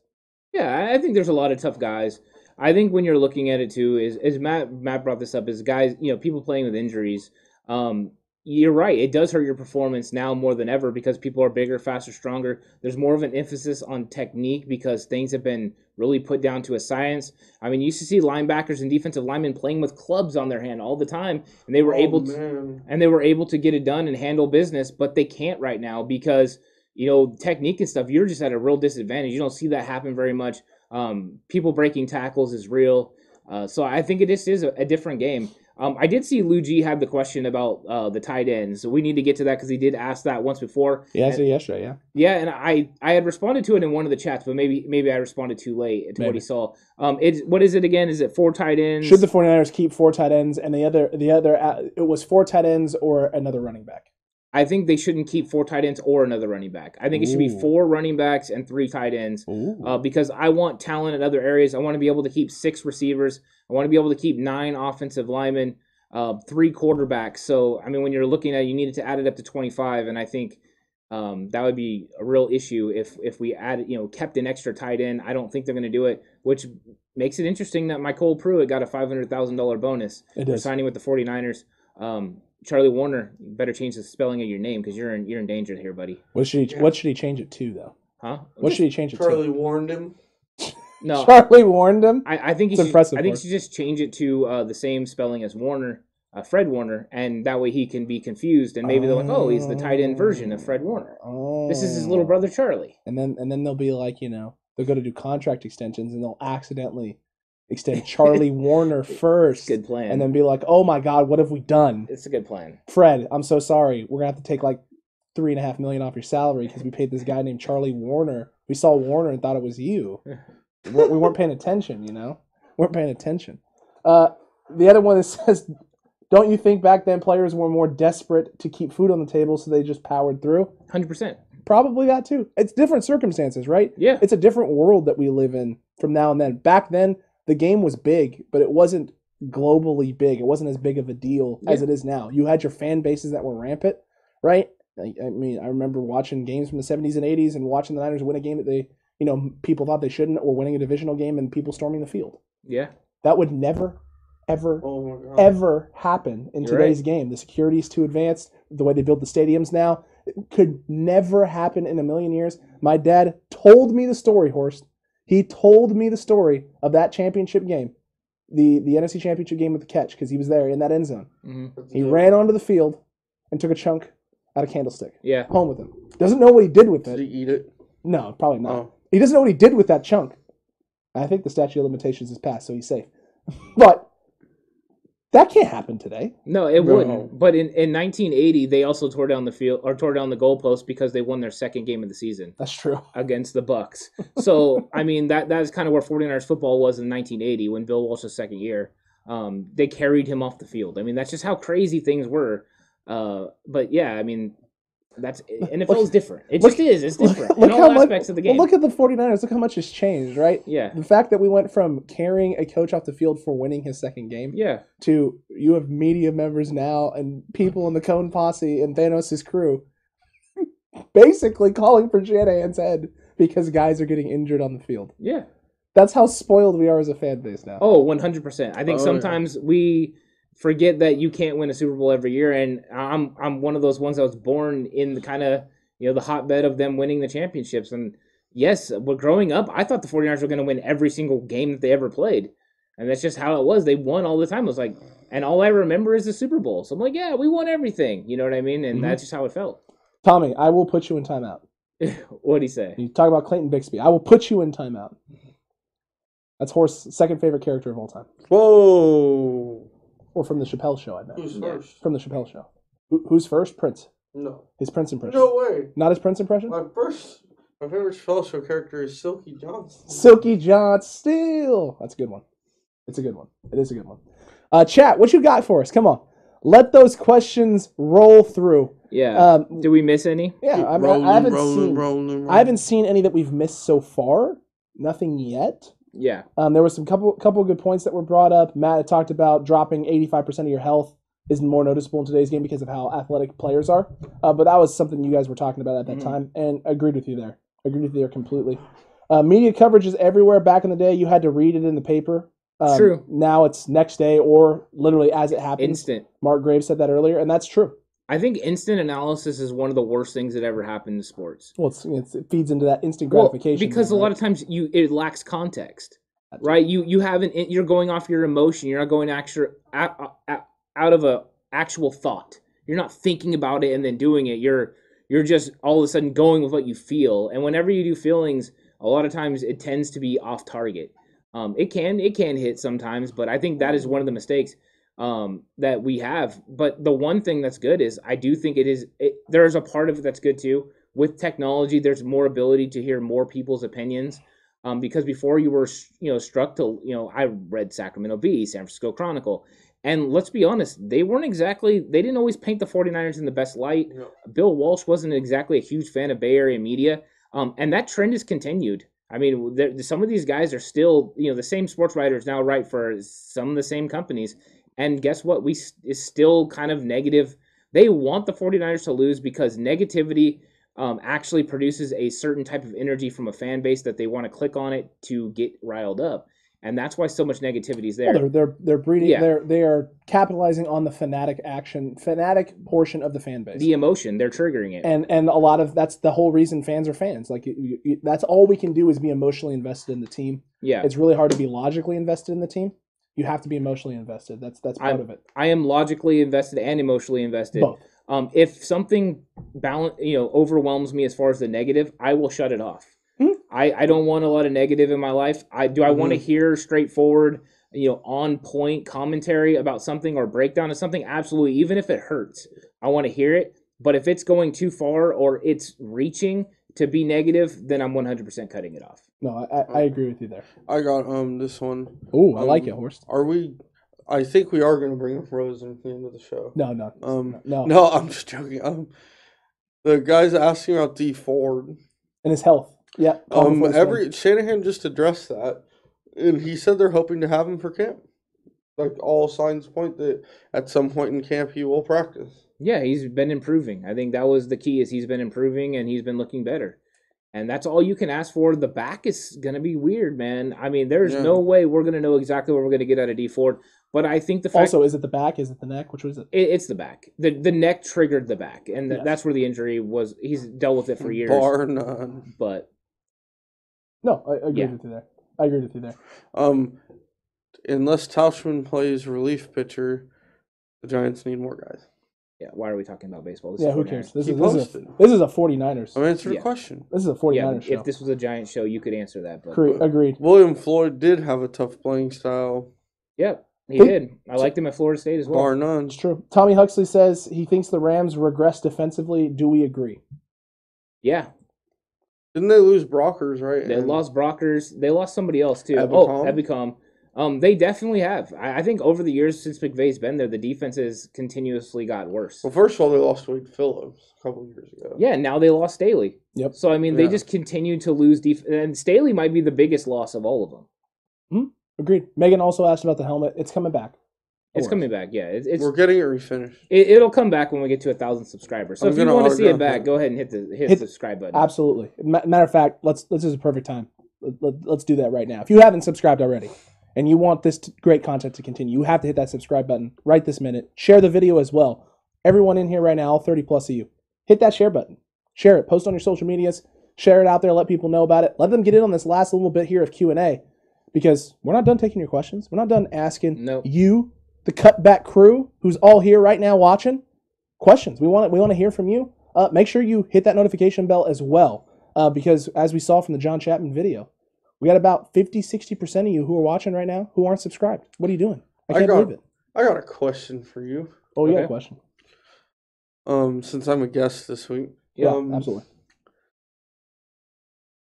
Yeah, I- I think there's a lot of tough guys. I think when you're looking at it too, is is Matt Matt brought this up, is guys, you know, people playing with injuries. Um, you're right. It does hurt your performance now more than ever because people are bigger, faster, stronger. There's more of an emphasis on technique because things have been really put down to a science. I mean, you used to see linebackers and defensive linemen playing with clubs on their hand all the time, and they were Oh, able to and they were able to get it done and handle business, but they can't right now because you know technique and stuff. You're just at a real disadvantage. You don't see that happen very much. Um, people breaking tackles is real, uh, so I think it just is a, a different game. Um, I did see Lou G had the question about uh, the tight ends, so we need to get to that because he did ask that once before. Yeah, I And- yesterday, yeah. yeah, and I I had responded to it in one of the chats, but maybe maybe I responded too late to what he saw. Um, it's what is it again? Is it four tight ends? Should the 49ers keep four tight ends and the other the other uh, it was four tight ends or another running back? I think they shouldn't keep four tight ends or another running back. I think it should be four running backs and three tight ends. Uh, because I want talent in other areas. I want to be able to keep six receivers. I want to be able to keep nine offensive linemen, uh, three quarterbacks. So, I mean, when you're looking at it, you needed to add it up to 25, and I think um, that would be a real issue if if we added, you know, kept an extra tight end. I don't think they're going to do it, which makes it interesting that Michael Pruitt got a $500,000 bonus for signing with the 49ers. Um, Charlie Woerner, you better change the spelling of your name because you're in you're in danger here, buddy. What should he? Yeah. What should he change it to though? Huh? What should he change it to? Charlie warned him. No. Charlie warned him. I, I think he It's should, impressive, I think he should just change it to uh, the same spelling as Warner, uh, Fred Warner, and that way he can be confused and maybe they're like, oh, he's the tight end version of Fred Warner. Oh. This is his little brother Charlie. And then and then they'll be like, you know, they'll go to do contract extensions and they'll accidentally extend *laughs* Charlie Warner first, Good plan. and then be like, oh my god, what have we done? it's a good plan. Fred, I'm so sorry. We're gonna have to take like three and a half million off your salary because we paid this guy named Charlie Warner. We saw Warner and thought it was you. *laughs* we weren't- we weren't paying attention, you know. We weren't paying attention. Uh, the other one that *laughs* says, "Don't you think back then players were more desperate to keep food on the table, so they just powered through?" Hundred percent. Probably that too. It's different circumstances, right? Yeah. It's a different world that we live in from now and then. Back then, the game was big, but it wasn't globally big. It wasn't as big of a deal as it is now. You had your fan bases that were rampant, right? I, I mean, I remember watching games from the 70s and 80s and watching the Niners win a game that they, you know, people thought they shouldn't, or winning a divisional game and people storming the field. Yeah. That would never, ever, Oh ever happen in You're today's game. The security is too advanced. The way they build the stadiums now it could never happen in a million years. My dad told me the story, Horst. He told me the story of that championship game, the the NFC championship game with the catch, because he was there in that end zone. hmm He ran onto the field and took a chunk out of Candlestick Yeah. home with him. Doesn't know what he did with Did it. he eat it? No, probably not. Oh. He doesn't know what he did with that chunk. I think the statute of limitations is passed, so he's safe. *laughs* but that can't happen today. No, it No. wouldn't. But in, in 1980, they also tore down the field or tore down the goalpost because they won their second game of the season That's true. *laughs* against the Bucks. So I mean that that is kind of where 49ers football was in 1980 when Bill Walsh's second year. Um, they carried him off the field. I mean that's just how crazy things were. Uh, but yeah, I mean that's eh, NFL is different. It look- just is. It's different Look in all how much. aspects of the Well, game. look at the 49ers. Look how much has changed, right? yeah, The fact that we went from carrying a coach off the field for winning his second game yeah, to you have media members now and people in the Cohn Posse and Thanos' crew *laughs* basically calling for Shanahan's head because guys are getting injured on the field. yeah. That's how spoiled we are as a fan base now. Oh, 100%. I think Oh, yeah. sometimes we forget that you can't win a Super Bowl every year and I'm I'm one of those ones that was born in the kind of, you know, the hotbed of them winning the championships and yes, but growing up, I thought the 49ers were going to win every single game that they ever played. And that's just how it was. They won all the time. It was like and all I remember is the Super Bowl. So I'm like, yeah, we won everything. You know what I mean? And Mhm. that's just how it felt. Tommy, I will put you in timeout. *laughs* What'd he say? You talk about Clayton Bigsby. I will put you in timeout. That's Horst's second favorite character of all time. Whoa. Or from the Chappelle show, I meant. Who's Yeah. first? From the Chappelle show. Who, who's first? Prince. No. His Prince impression. No way. Not his Prince impression? My first, my favorite Chappelle show character is Silky Johnson. Silky John Steele. That's a good one. It's a good one. It is a good one. Uh, chat, what you got for us? Come on. Let those questions roll through. Yeah. Um, Did we miss any? yeah, I, mean, rolling, I haven't rolling, seen. rolling, rolling. I haven't seen any that we've missed so far. Nothing yet. Yeah. Um, there were some couple couple good points that were brought up. Matt had talked about dropping eighty five percent of your health is more noticeable in today's game because of how athletic players are. Uh, but that was something you guys were talking about at that Mhm. time, and agreed with you there. Agreed with you there completely. Uh, media coverage is everywhere. Back in the day, you had to read it in the paper. Um, True. Now it's next day or literally as it happens. Instant. Mark Graves said that earlier, and that's true. I think instant analysis is one of the worst things that ever happened in sports. Well, it's, it's, it feeds into that instant Well, gratification. because thing, a lot of times you it lacks context, That's right? You you haven't you're going off your emotion. You're not going actual out, out, out of a actual thought. You're not thinking about it and then doing it. You're you're just all of a sudden going with what you feel. And whenever you do feelings, a lot of times it tends to be off target. Um, it can it can hit sometimes, but I think that is one of the mistakes um, that we have. But the one thing that's good is I do think it is it, there's a part of it that's good too. With technology, there's more ability to hear more people's opinions. Um, because before you were you know struck to you know I read Sacramento Bee, San Francisco Chronicle, and let's be honest, they weren't exactly they didn't always paint the 49ers in the best light. No. Bill Walsh wasn't exactly a huge fan of Bay Area media, um, and that trend has continued. I mean, there, some of these guys are still, you know, the same sports writers now write for some of the same companies, and guess what? We is still kind of negative. They want the 49ers to lose because negativity um, actually produces a certain type of energy from a fan base that they want to click on it to get riled up. and that's why so much negativity is there. they're they're they're breeding. Yeah. They're they are capitalizing on the fanatic action, fanatic portion of the fan base. the emotion, they're triggering it. and and a lot of that's the whole reason fans are fans. Like you, you, that's all we can do is be emotionally invested in the team. yeah, It's really hard to be logically invested in the team. You have to be emotionally invested. That's that's part I'm- of it. I am logically invested and emotionally invested. Both. Um, if something balance, you know, overwhelms me as far as the negative, I will shut it off. Hmm. I, I don't want a lot of negative in my life. I do. I want to hear straightforward, you know, on point commentary about something or breakdown of something. Absolutely, even if it hurts, I want to hear it. But if it's going too far or it's reaching to be negative, then I'm 100% cutting it off. No, I, I, I agree with you there. I got um this one. Oh, I like Um, it, Horst. Are we? I think we are going to bring up Rosen at the end of the show. No, no, Um, no. no, *laughs* I'm just joking. Um, the guy's asking about Dee Ford. And his health. Yeah. Um, before the every Shanahan just addressed that, and he said they're hoping to have him for camp. Like all signs point that at some point in camp he will practice. Yeah, he's been improving. I think that was the key is he's been improving and he's been looking better. And that's all you can ask for. The back is going to be weird, man. I mean, there's Yeah. no way we're going to know exactly what we're going to get out of Dee Ford, but I think the fact also, is it the back? Is it the neck? Which was it? it, it's the back. The the neck triggered the back, and th- Yes. that's where the injury was. He's dealt with it for years, Bar none. but No, I, I agree Yeah. with you there. I agree with you there. Um, unless Tauchman plays relief pitcher, the Giants need more guys. Yeah, why are we talking about baseball? This Yeah, is who cares? This Keep is this is, a, this is a 49ers. I'm answering Yeah. the question. This is a 49ers show. if this was a Giant show, you could answer that. But Agree- agreed. William Floyd did have a tough playing style, yeah, he Think- did. I liked him at Florida State as well. bar none. It's true. Tommy Huxley says he thinks the Rams regress defensively. Do we agree? Yeah, Didn't they lose Brockers, right? They And- lost Brockers. They lost somebody else too. Ebukam? Oh, Ebukam. Um, they definitely have. I, I think over the years since McVay's been there, the defense has continuously got worse. Well, first of all, they lost Wade Phillips a couple years ago. Yeah, now they lost Staley. Yep. So I mean, they just continue to lose defense, and Staley might be the biggest loss of all of them. Hmm. Agreed. Megan also asked about the helmet. It's coming back. It's Don't coming back. Yeah, it's, it's We're getting it refinished. it, it'll come back when we get to a thousand subscribers. So I'm if you want to see it back, it. go ahead and hit the hit, Hit- the subscribe button. Absolutely. Matter of fact, let's this is a perfect time. Let, us do that right now. If you haven't subscribed already, and you want this t- great content to continue, you have to hit that subscribe button right this minute. Share the video as well. Everyone in here right now, all 30 plus of you, hit that share button. Share it. Post on your social medias. Share it out there. Let people know about it. Let them get in on this last little bit here of Q and A, because we're not done taking your questions. We're not done asking Nope. you, the cutback crew, who's all here right now watching, questions. We want we want to hear from you. Uh, make sure you hit that notification bell as well, uh, because as we saw from the John Chapman video, we got about 50, 60% of you who are watching right now who aren't subscribed. What are you doing? I I can't got- believe it. I got a question for you. Oh, you got a question? Um, since I'm a guest this week. Yeah, um, absolutely.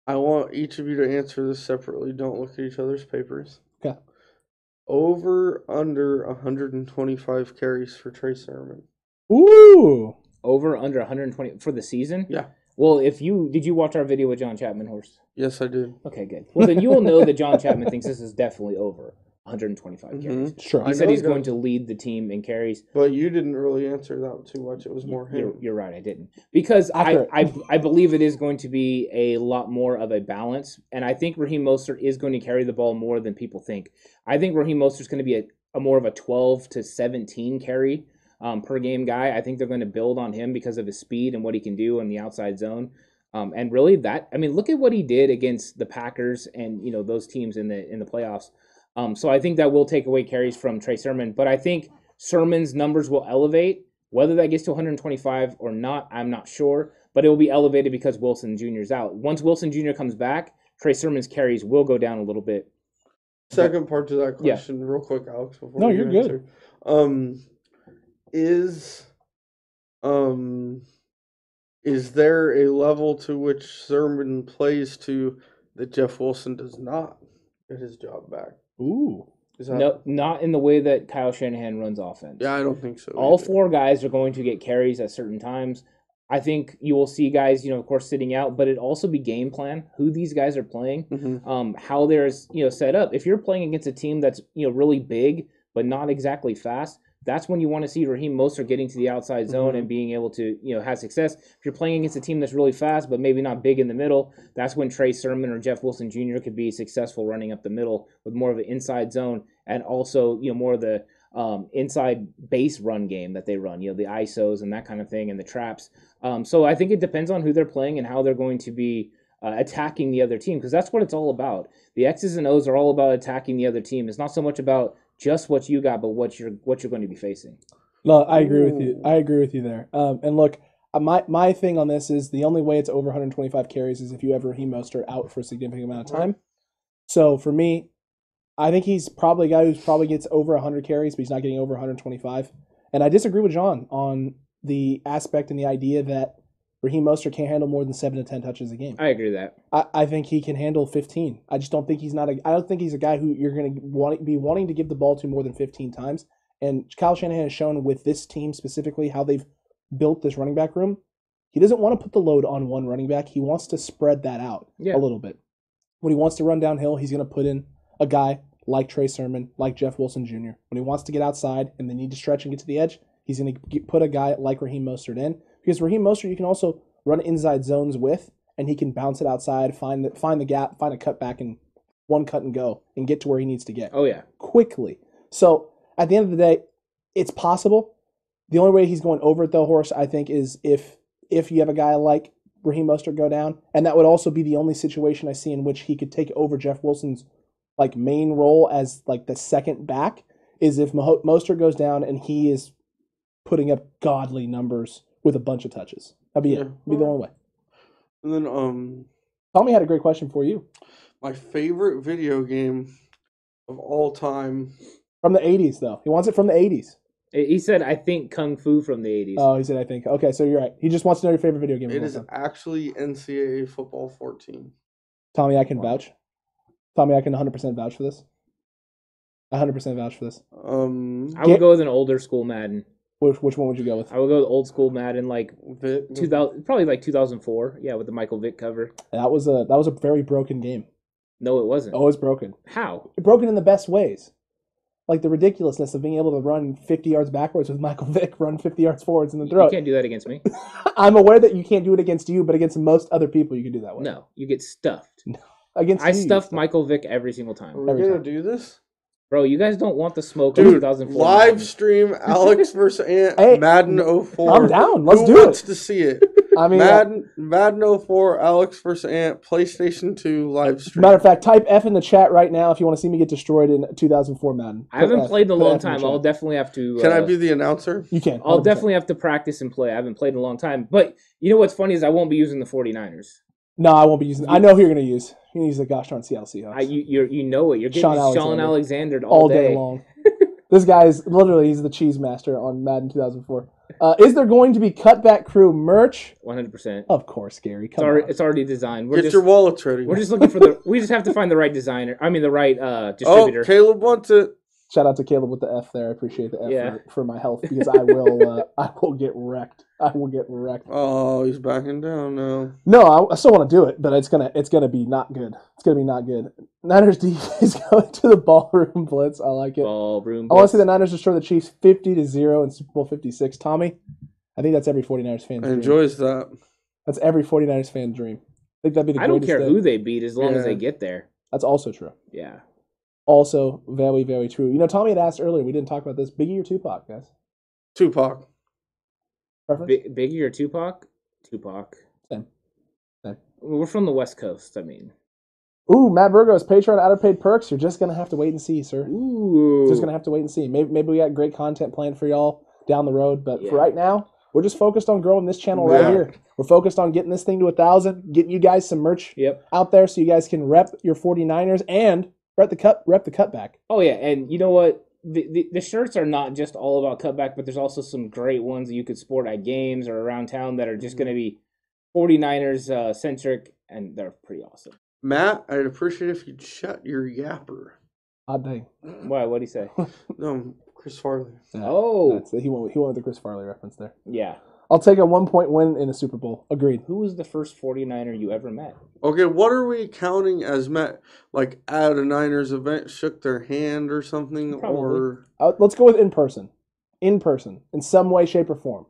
I want each of you to answer this separately. Don't look at each other's papers. Okay. Over under 125 carries for Trey Sermon. Ooh. Over under 120 for the season. Yeah. Well, if you did you watch our video with John Chapman Horst? Yes, I did. Okay, good. Well, then you will know that John Chapman thinks this is definitely over 125 Mhm. carries. Sure. I He said he's he going to lead the team in carries. But you didn't really answer that too much. It was more You're, you're right, I didn't. Because I, I I believe it is going to be a lot more of a balance. And I think Raheem Mostert is going to carry the ball more than people think. I think Raheem Mostert's going to be a, a more of a 12 to 17 carry um, per game guy. I think they're going to build on him because of his speed and what he can do in the outside zone. Um, and really that I mean look at what he did against the Packers and you know those teams in the in the playoffs. Um, so I think that will take away carries from Trey Sermon, but I think Sermon's numbers will elevate. Whether that gets to 125 or not, I'm not sure, but it will be elevated because Wilson Jr. is out. Once Wilson Jr. comes back, Trey Sermon's carries will go down a little bit. Second part to that Yeah. question, real quick, Alex. Before No, you you're good. answer. Um, is um, is there a level to which Sermon plays to that Jeff Wilson does not get his job back? Ooh. Is that No, not in the way that Kyle Shanahan runs offense. Yeah, I don't think so. All either. four guys are going to get carries at certain times. I think you will see guys, you know, of course, sitting out, but it also be game plan who these guys are playing. Mhm. um, how there's you know set up. If you're playing against a team that's you know really big but not exactly fast, that's when you want to see Raheem Mostert getting to the outside zone Mhm. and being able to, you know, have success. If you're playing against a team that's really fast but maybe not big in the middle, that's when Trey Sermon or Jeff Wilson Jr. could be successful running up the middle with more of an inside zone and also, you know, more of the um, inside base run game that they run, you know, the ISOs and that kind of thing and the traps. Um, so I think it depends on who they're playing and how they're going to be uh, attacking the other team because that's what it's all about. The X's and O's are all about attacking the other team. It's not so much about just what you got, but what you're what you're going to be facing. No, I agree with you. I agree with you there. Um, and look, uh, my my thing on this is the only way it's over 125 carries is if you have Raheem Mostert out for a significant amount of time. So for me, I think he's probably a guy who probably gets over 100 carries, but he's not getting over 125. And I disagree with John on the aspect and the idea that Raheem Mostert can't handle more than seven to 10 touches a game. I agree with that. I, I think he can handle 15. I just don't think he's not a. I don't think he's a guy who you're going to want be wanting to give the ball to more than 15 times. And Kyle Shanahan has shown with this team specifically how they've built this running back room. He doesn't want to put the load on one running back. He wants to spread that out Yeah. a little bit. When he wants to run downhill, he's going to put in a guy like Trey Sermon, like Jeff Wilson Jr. When he wants to get outside and they need to stretch and get to the edge, he's going to put a guy like Raheem Mostert in because Raheem Mostert you can also run inside zones with, and he can bounce it outside, find the find the gap, find a cut back, and one cut and go, and get to where he needs to get Oh yeah, quickly. So at the end of the day, it's possible. The only way he's going over it though, Horst, I think, is if if you have a guy like Raheem Mostert go down, and that would also be the only situation I see in which he could take over Jeff Wilson's like main role as like the second back is if Mo- Mostert goes down and he is putting up godly numbers with a bunch of touches. That'd be Yeah. it. Be the only way. And then um Tommy had a great question for you my favorite video game of all time. from the '80s, though. He wants it from the '80s. he said I think kung fu from the '80s. Oh, he said, "I think." Okay, so you're right. He just wants to know your favorite video game. of It all is time. actually NCAA football 14. Tommy, I can vouch. Tommy, I can 100% vouch for this. 100% vouch for this. Um I would go with an older school Madden. Which, which one would you go with? I would go with old school Madden, like 2000, probably like 2004. Yeah, with the Michael Vick cover. That was a that was a very broken game. No, it wasn't. Oh, it's broken. How? Broken in the best ways. Like the ridiculousness of being able to run 50 yards backwards with Michael *laughs* Vick, run 50 yards forwards and then throw You can't do that against me. *laughs* I'm aware that you can't do it against you, but against most other people, you can do that way. No, you get stuffed. *laughs* Against I you, you stuffed stuff. Michael Vick every single time. Are we Every gonna time. do this? Bro, you guys don't want the smoke of Dude, 2004. live Madden. stream Alex *laughs* versus Ant Hey, Madden 04. I'm down. Let's Who do wants it. to see it? *laughs* I mean, uh, Madden Madden 04 Alex versus Ant PlayStation 2 live stream. matter of fact, type F in the chat right now if you want to see me get destroyed in 2004 Madden. I haven't Put F- played in a long F time. I'll definitely have to. Can I uh, be the announcer? You can. I'll definitely have to practice and play. I haven't played in a long time. But you know what's funny is I won't be using the 49ers. No, I won't be using. I know who you're going to use. You're going to use the gosh darn Seattle Seahawks I, you, you're, you know it. You're getting Sean Sean Alexander. Alexander, all, all day, long. *laughs* this guy is literally he's the cheese master on Madden 2004. Uh, is there going to be cutback crew merch? 100%. Of course, Gary. It's Come already, on. it's already designed. We're Get just, your wallets ready. we're just looking for the. We just have to find the right designer. I mean, the right uh, oh, distributor. Caleb wants it. Shout out to Caleb with the F there. I appreciate the F Yeah. for, for my health because I will uh, *laughs* I will get wrecked. I will get wrecked. Oh, he's backing down now. No, I, I still want to do it, but it's gonna it's gonna be not good. It's gonna be not good. Niners *laughs* D is going to the ballroom blitz. I like it. Ballroom. I want to see the Niners destroy the Chiefs fifty to zero in Super Bowl fifty six. Tommy, I think that's every 49ers fan's dream. Enjoys that. That's every 49ers fan dream. I think that'd be the greatest. I don't care day. who they beat as long as they get there. That's also true. Yeah. Also very very true. You know, Tommy had asked earlier. We didn't talk about this. Biggie or Tupac, guys? Tupac. Big, Biggie or Tupac? Tupac. Same. Same. We're from the West Coast. I mean, Ooh, Matt Burgos, Patreon out of paid perks. You're just gonna have to wait and see, sir. ooh, Just gonna have to wait and see. Maybe maybe we got great content planned for y'all down the road, but Yeah. for right now, we're just focused on growing this channel right Yeah. here. We're focused on getting this thing to a thousand, getting you guys some merch Yep. out there so you guys can rep your 49ers and rep the cut rep the cutback. Oh yeah, and you know what? The, the the shirts are not just all about cutback, but there's also some great ones that you could sport at games or around town that are just going to be 49ers uh, centric, and they're pretty awesome. Matt, I'd appreciate if you'd shut your yapper. Odd dang. *clears throat* Why? What do you say? No, Chris Farley. Oh. That's, he went he went with the Chris Farley reference there. yeah. I'll take a one point win in a Super Bowl. Agreed. Who was the first 49er you ever met? Okay, what are we counting as met? Like at a Niners event, shook their hand or something, Probably. or Uh, let's go with in person. in person in some way, shape, or form.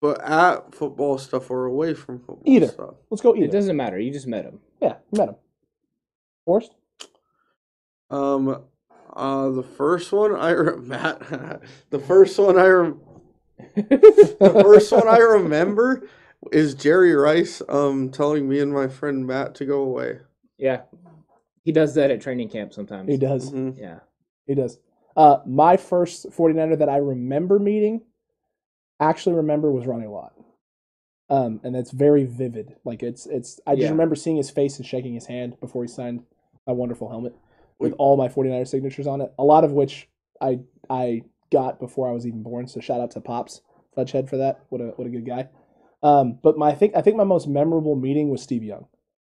But at football stuff or away from football Either. stuff. Let's go either. It either. doesn't matter. You just met him. Yeah, you met him. Forrest? Um, uh, the first one I re- *laughs* Matt, *laughs* the first one I rem- the first one I remember is Jerry Rice um telling me and my friend Matt to go away. Yeah. He does that at training camp sometimes. He does. Mhm. Yeah. He does. Uh, my first 49er that I remember meeting, actually remember was Ronnie Lott. Um, and that's very vivid. Like it's it's I just Yeah. remember seeing his face and shaking his hand before he signed my wonderful helmet with all my 49er signatures on it. A lot of which I I got before I was even born. So shout out to Pops Fudgehead for that. What a what a good guy. Um, but my I think I think my most memorable meeting was Steve Young,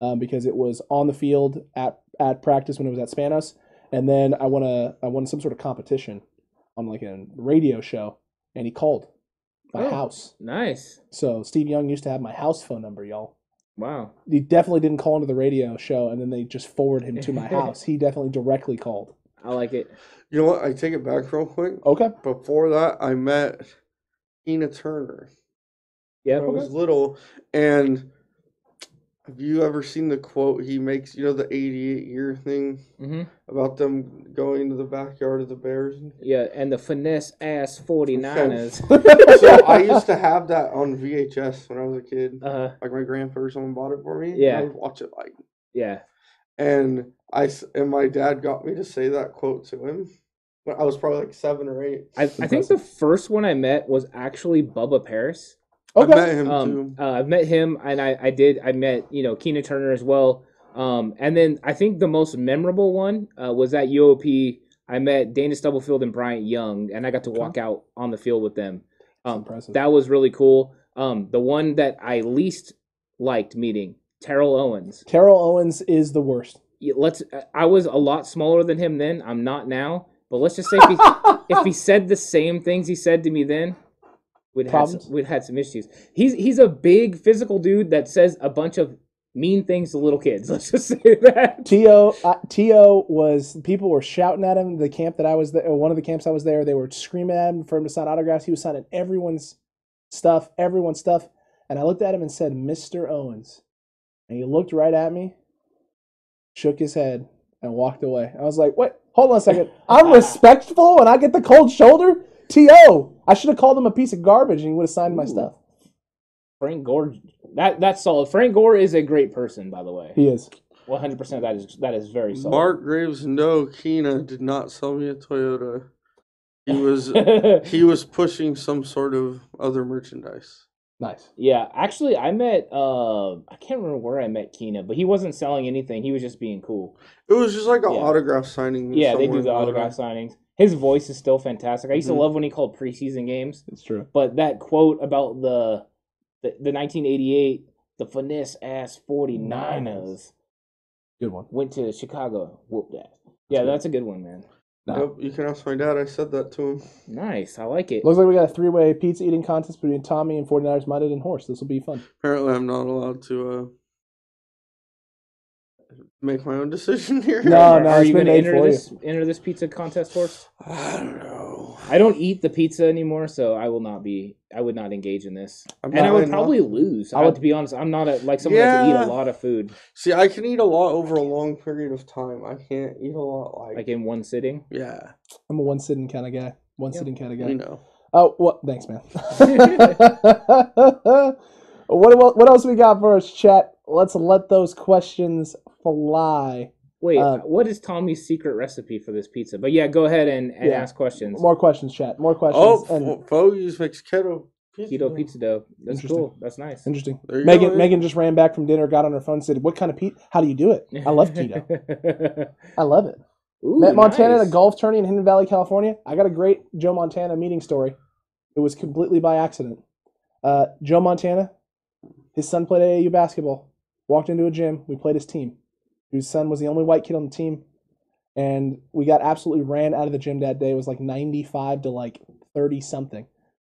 um, because it was on the field at at practice when it was at Spanos, and then I won a I won some sort of competition on like a radio show, and he called my Oh. house. Nice. So Steve Young used to have my house phone number, y'all. Wow. He definitely didn't call into the radio show, and then they just forward him to my *laughs* house. He definitely directly called. I like it. You know what? I take it back real quick. Okay. Before that, I met Keena Turner. Yeah. I was little, and have you ever seen the quote he makes? You know the eighty-eight year thing hmm about them going to the backyard of the Bears. Yeah. And the finesse ass 49ers. *laughs* so I *laughs* used to have that on VHS when I was a kid. Uh-huh. Like my grandpa or someone bought it for me. Yeah. I would watch it like, yeah. and I and my dad got me to say that quote to him. When I was probably like seven or eight. I, I think the first one I met was actually Bubba Paris. I met him Um, too. uh, I've met him, and I, I did. I met you know Keena Turner as well. Um, and then I think the most memorable one uh, was at UOP. I met Dana Stubblefield and Bryant Young, and I got to walk out on the field with them. Um, that was really cool. Um, the one that I least liked meeting, Terrell Owens. Terrell Owens is the worst. Let's. I was a lot smaller than him then. I'm not now. But let's just say if he, if he *laughs* said the same things he said to me then, we'd had some, we'd had some issues. He's he's a big physical dude that says a bunch of mean things to little kids. *laughs* Let's just say that. To uh, To was people were shouting at him. The camp that I was there, one of the camps I was there, they were screaming at him for him to sign autographs. He was signing everyone's stuff, everyone's stuff. And I looked at him and said, "Mr. Owens," and he looked right at me, shook his head, and walked away. I was like, "Wait, hold on a second. I'm respectful, and I get the cold shoulder." To, I should have called him a piece of garbage, and he would have signed my stuff. Frank Gore, that that's solid. Frank Gore is a great person, by the way. He is. One hundred percent. That is that is very solid. Mark Graves, no, Keena did not sell me a Toyota. He was *laughs* he was pushing some sort of other merchandise. Nice. yeah, actually, I met. Uh, I can't remember where I met Keena, but he wasn't selling anything. He was just being cool. It was just like an Yeah. autograph signing. Yeah, they do the Illinois. autograph signings. His voice is still fantastic. I used Mhm. to love when he called preseason games. It's true. But that quote about the the, the 1988 the finesse ass 49ers Good one. went to Chicago. Whoop that. Yeah, good. that's a good one, man. No. Yep, you can ask my dad. I said that to him. Nice. I like it. Looks like we got a three way pizza eating contest between Tommy and 49ers Minded and Horst. This will be fun. Apparently, I'm not allowed to uh, make my own decision here. No, no, are it's you been going to enter this enter this pizza contest Horst? *sighs* I don't know. I don't eat the pizza anymore, so I will not be. I would not engage in this, I'm and I would I'm not- probably lose. I I would, would- to be honest, I'm not a like someone that can eat a lot of food See, I can eat a lot over a long period of time. I can't eat a lot like, like in one sitting. yeah, I'm a one sitting kind of guy. One Yeah. sitting kind of guy. you know. Oh, what? Thanks, man. *laughs* *laughs* what, what what else we got for us, chat? Let's let those questions fly. Wait, Uh, what is Tommy's secret recipe for this pizza? But yeah, go ahead and, and Yeah. ask questions. More questions, chat. More questions. Oh, and Fo- Fogies makes keto pizza. Keto pizza dough. That's cool. That's nice. interesting. Megan go, Megan just ran back from dinner, got on her phone, said, "What kind of pizza? How do you do it? I love keto. *laughs* I love it." Ooh, Met Montana at a golf tourney in Hidden Valley, California. I got a great Joe Montana meeting story. It was completely by accident. Uh, Joe Montana, his son played AAU basketball. Walked into a gym. We played his team. His son was the only white kid on the team, and we got absolutely ran out of the gym that day. It was like ninety-five to like thirty something.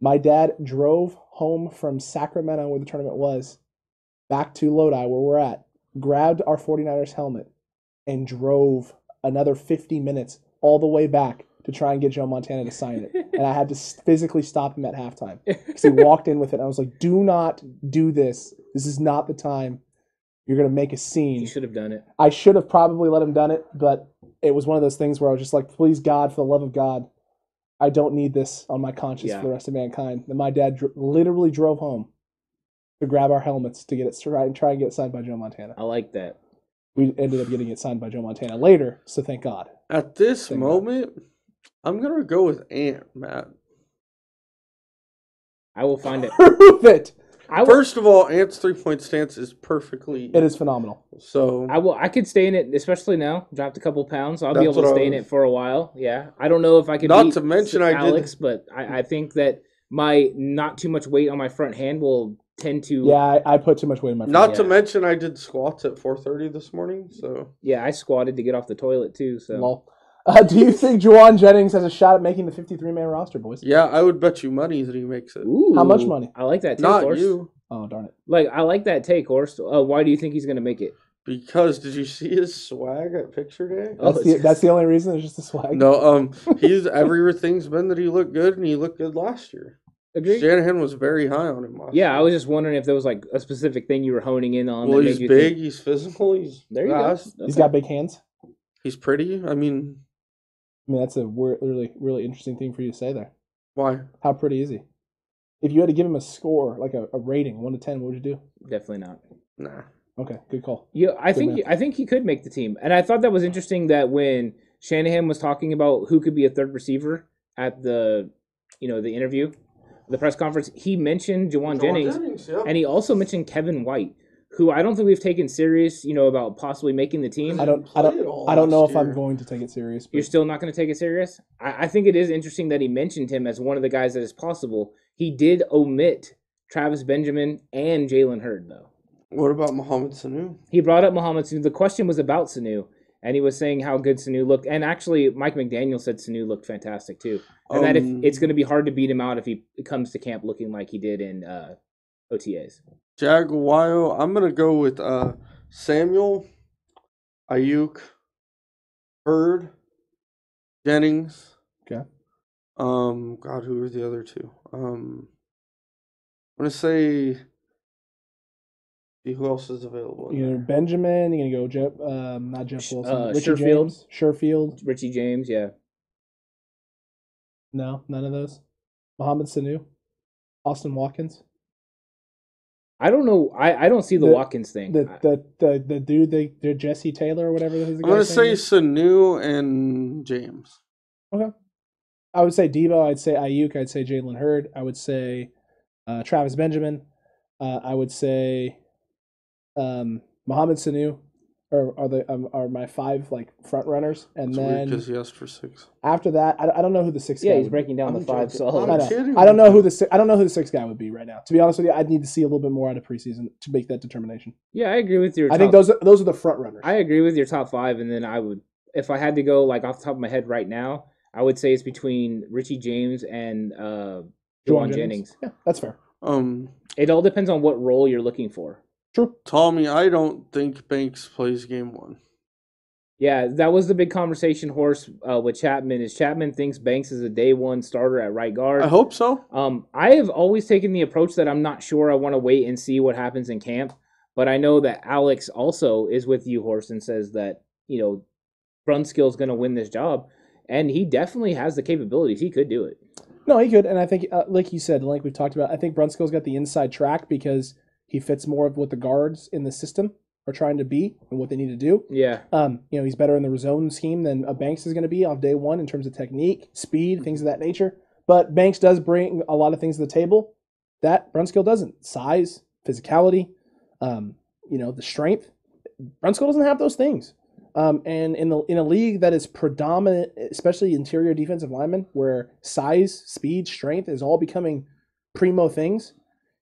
My dad drove home from Sacramento, where the tournament was, back to Lodi, where we're at, grabbed our 49ers helmet, and drove another 50 minutes all the way back to try and get Joe Montana to sign it, *laughs* and I had to physically stop him at halftime because he walked in with it. I was like, "Do not do this. This is not the time. You're gonna make a scene. You should have done it. I should have probably let him done it, but it was one of those things where I was just like, "Please God, for the love of God, I don't need this on my conscience Yeah. for the rest of mankind." And my dad dr- literally drove home to grab our helmets to get it try and try and get it signed by Joe Montana. I like that. We ended up getting it signed by Joe Montana later, so thank God. At this Thank God. moment, I'm gonna go with Ant, Matt. I will find it. *laughs* Prove it. I will. First of all, Ant's three point stance is perfectly It is phenomenal. so. I will. I could stay in it, especially now. Dropped a couple pounds. I'll be able to what I stay in it for a while. Yeah. I don't know if I could. Not beat to mention I did- Alex, but I, I think that my not too much weight on my front hand will tend to. Yeah, I, I put too much weight in my. Not front. to Yeah. mention, I did squats at 4:30 this morning. So Yeah. I squatted to get off the toilet too. So. Lol. Uh, do you think Jauan Jennings has a shot at making the 53 man roster, boys? yeah, I would bet you money that he makes it. Ooh, How much money? I like that take, Not Horst. you, Oh darn it! Like I like that take, Horst. Uh, why do you think he's gonna make it? because did you see his swag at picture day? Oh, That's the it's- that's the *laughs* only reason. It's just the swag. No, um, *laughs* he's everything's been that he looked good and he looked good last year. Agree. Shanahan was very high on him last Yeah, year. I was just wondering if there was like a specific thing you were honing in on. Well, that he's made you big, think- he's physical, he's There you fast, go. He's Okay. got big hands. he's pretty. I mean, I mean, that's a really really interesting thing for you to say there. why? How pretty is he? If you had to give him a score, like a, a rating, one to ten, what would you do? definitely not. Nah. Okay, good call. Yeah, I Good think man. I think he could make the team, and I thought that was interesting that when Shanahan was talking about who could be a third receiver at the, you know, the interview, the press conference, he mentioned Jauan Jennings, yep. and he also mentioned Kevin White, who I don't think we've taken serious, you know, about possibly making the team. I don't I don't I don't know last if I'm going to take it serious. You're still not going to take it serious. I, I think it is interesting that he mentioned him as one of the guys that is possible. He did omit Travis Benjamin and Jalen Hurd though. What about Mohamed Sanu? he brought up Mohamed Sanu. The question was about Sanu, and he was saying how good Sanu looked. And actually, Mike McDaniel said Sanu looked fantastic too, and that if Um, it's going to be hard to beat him out if he comes to camp looking like he did in uh, OTAs. Jaguayo, I'm gonna go with uh Samuel, Aiyuk, Hurd, Jennings. Okay. Um, God, who are the other two? Um, I'm gonna say. See who else is available? in you're there. Benjamin. You're gonna go Jeff, um, not Jeff Wilson, uh, Richie Sherfield. James, Sherfield. Richie James, yeah, No, none of those. Mohamed Sanu, Austin Watkins, I don't know. I, I don't see the, The- Watkins thing. the the the, the dude they the Jesse Taylor or whatever his I'm gonna say name is. Sanu and James. Okay, I would say Deebo. I'd say Aiyuk. I'd say Jalen Hurd. I would say uh, Travis Benjamin. Uh, I would say um, Mohamed Sanu. Are are the um, are my five like front runners, and It's then because he asked for six. after that, I, I don't know who the sixth. yeah, guy he's would be. breaking down I'm the five joking. solid. I'm I know. kidding. I don't know who the si- I don't know who the sixth guy would be right now. To be honest with you, I'd need to see a little bit more out of preseason to make that determination. Yeah, I agree with your. I think those are, those are the front runners. I agree with your top five, and then I would, if I had to go like off the top of my head right now, I would say it's between Richie James and uh, Jauan Jennings. Yeah, that's fair. Um, It all depends on what role you're looking for. True. Tommy, I don't think Banks plays game one. Yeah, that was the big conversation Horst uh, with Chapman. Is Chapman thinks Banks is a day one starter at right guard? I hope so. Um, I have always taken the approach that I'm not sure. I want to wait and see what happens in camp. But I know that Alex also is with you, Horst, and says that you know Brunskill's going to win this job, and he definitely has the capabilities. He could do it. No, he could, and I think, uh, like you said, like we've talked about, I think Brunskill's got the inside track because he fits more of what the guards in the system are trying to be and what they need to do. Yeah, Um, you know, he's better in the zone scheme than a Banks is going to be off day one in terms of technique, speed, things of that nature. But Banks does bring a lot of things to the table that Brunskill doesn't: size, physicality, um, you know, the strength. Brunskill doesn't have those things. Um, and in the in a league that is predominant, especially interior defensive linemen, where size, speed, strength is all becoming primo things,